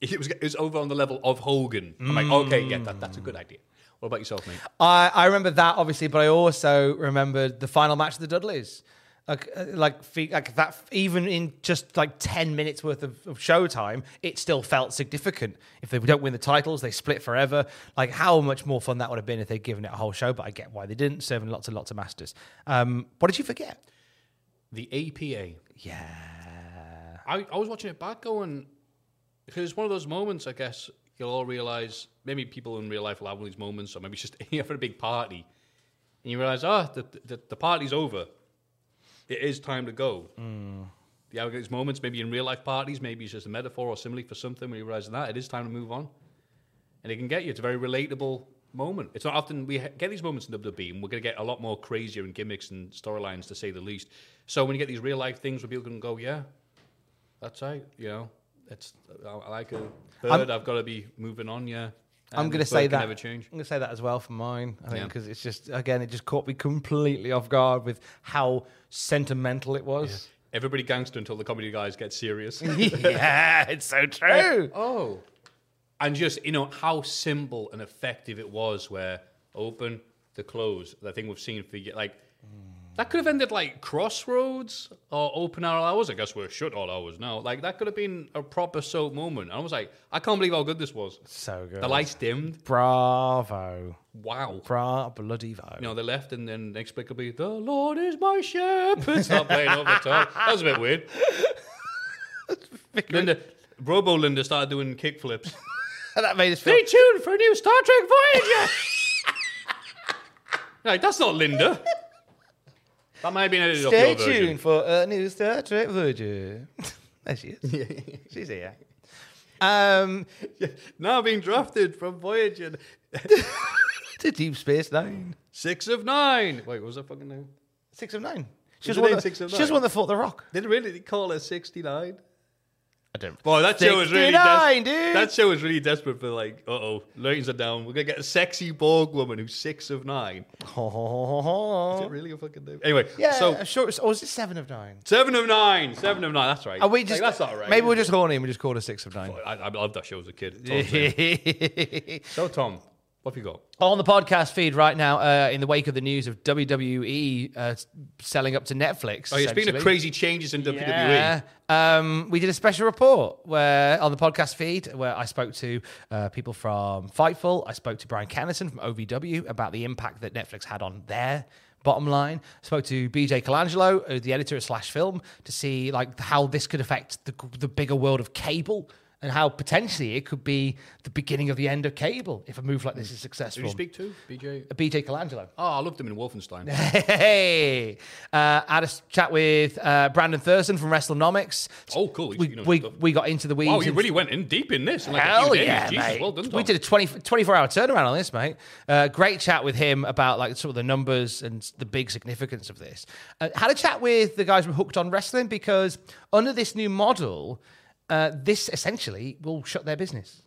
It was, it was over on the level of Hogan. I'm like, okay, yeah, that, that's a good idea. What about yourself, mate? I, I remember that obviously, but I also remembered the final match of the Dudleys. Like, uh, like, like that. Even in just like ten minutes worth of, of showtime, it still felt significant. If they don't win the titles, they split forever. Like, how much more fun that would have been if they'd given it a whole show. But I get why they didn't, serving lots and lots of masters. Um, what did you forget? The APA. Yeah, I, I was watching it back going, because it's one of those moments, I guess, you'll all realize, maybe people in real life will have one of these moments, or maybe it's just you're for a big party, and you realize, oh, the, the, the party's over. It is time to go. You have these moments, maybe in real life parties, maybe it's just a metaphor or simile for something when you realize that it is time to move on. And it can get you. It's a very relatable moment. It's not often we get these moments in WWE, and we're going to get a lot more crazier and gimmicks and storylines, to say the least. So when you get these real life things where people can go, yeah, that's right, you know, it's I, I like a bird. I've got to be moving on, yeah. I'm going to say that. Never change. I'm going to say that as well for mine. I think Yeah. because it's just again, it just caught me completely off guard with how sentimental it was. Everybody gangster until the comedy guys get serious. yeah, it's so true. oh, and just you know how simple and effective it was. Where open to close. The thing we've seen for like that could have ended like Crossroads or Open All Hours. I guess we're shut all hours now. Like that could have been a proper soap moment. I was like, I can't believe how good this was. So good. The lights dimmed. Bravo. Wow. Bra bloody vo. You know, they left and then inexplicably, the Lord is my shepherd. Start playing over the top. That was a bit weird. Linda, Robo Linda started doing kickflips. that made us feel. Stay tuned for a new Star Trek Voyager. like that's not Linda. That might have been edited Stay off your version. tuned for a new Star Trek version. there she is. She's here. Um, Now being drafted from Voyager. to Deep Space Nine. Six of nine. Wait, what was that fucking name? Six of nine. She Is was one name that, Six of she was one that fought the Rock. Did they really call her 69? I don't. Boy, that show was really 69, des- dude. That show was really desperate for like, uh oh, ratings are down. We're gonna get a sexy Borg woman who's six of nine. Is it really a fucking name? Anyway, Yeah, so I'm sure. Or was it seven of nine? seven of nine, seven of nine. That's right. Are we Like, that's not right. Maybe we're just horny and we just call it six of nine. I, I loved that show as a kid. All so Tom, what have you got? On the podcast feed right now, uh, in the wake of the news of WWE uh, selling up to Netflix. Oh, yeah, speaking of essentially. crazy changes in WWE, Yeah. Um, we did a special report where on the podcast feed where I spoke to uh, people from Fightful. I spoke to Brian Kennison from OVW about the impact that Netflix had on their bottom line. I spoke to BJ Colangelo, uh, the editor at Slash Film, to see like how this could affect the, the bigger world of cable and how potentially it could be the beginning of the end of cable if a move like this is who successful. did you speak to? BJ. BJ Colangelo. Oh, I loved him in Wolfenstein. Hey, uh, I had a chat with uh, Brandon Thurston from WrestleNomics. Oh, cool. We, he knows we, we got into the weeds. Wow, you really went in deep in this. In like Hell yeah, Jesus, mate. well done, we did a 20, 24 hour turnaround on this, mate. Uh, great chat with him about like sort of the numbers and the big significance of this. Uh, had a chat with the guys from Hooked on Wrestling because under this new model, uh, this essentially will shut their business.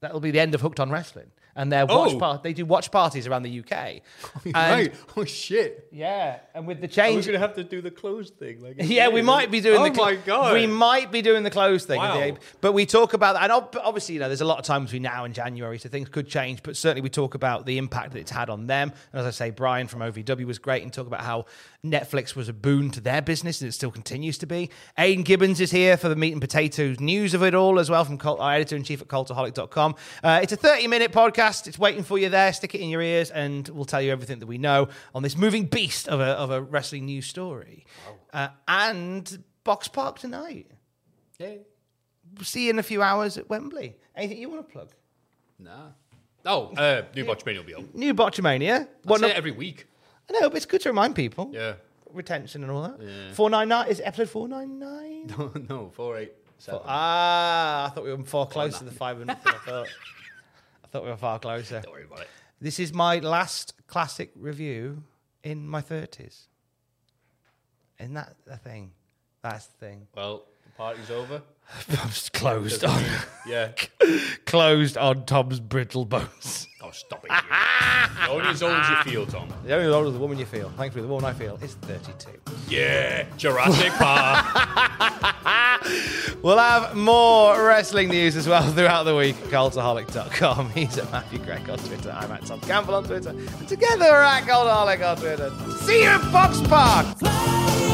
That'll be the end of Hooked on Wrestling. And their watch Oh. par- they do watch parties around the UK. And- right. Oh shit. Yeah, and with the change, gonna have to do the closed thing? Like yeah, we might be doing oh the. my god. We might be doing the close thing, Wow. Dave. but we talk about that, and ob- obviously, you know, there's a lot of time between now and January, so things could change. But certainly, we talk about the impact that it's had on them. And as I say, Brian from OVW was great, and talk about how Netflix was a boon to their business, and it still continues to be. Aidan Gibbons is here for the meat and potatoes news of it all as well from Cult- our editor in chief at cultaholic.com. Uh, it's a 30 minute podcast. It's waiting for you there. Stick it in your ears, and we'll tell you everything that we know on this moving beast of a, of a wrestling news story. Uh, and Box Park tonight. Yeah. We'll see you in a few hours at Wembley. Anything you want to plug? Nah. Oh, uh, new Botchamania will be on. New Botchamania. I What? say it every week. I know, but it's good to remind people. Yeah. Retention and all that. Four nine nine is it episode four nine nine. No, no, four eight seven. Ah, I thought we were far closer to the five hundred. than I thought. Thought we were far closer. Don't worry about it. This is my last classic review in my thirties. Isn't that the thing? That's the thing. Well, the party's over. I'm just closed on, Yeah. closed on Tom's brittle bones. Oh, stop it. you. Only as old as you feel, Tom. The only older the woman you feel, thankfully, the woman I feel is 32. Yeah. Jurassic Park. We'll have more wrestling news as well throughout the week at cultaholic.com. He's at Maffew Gregg on Twitter. I'm at Tom Campbell on Twitter. And together we're at Cultaholic on Twitter. See you at Box Park!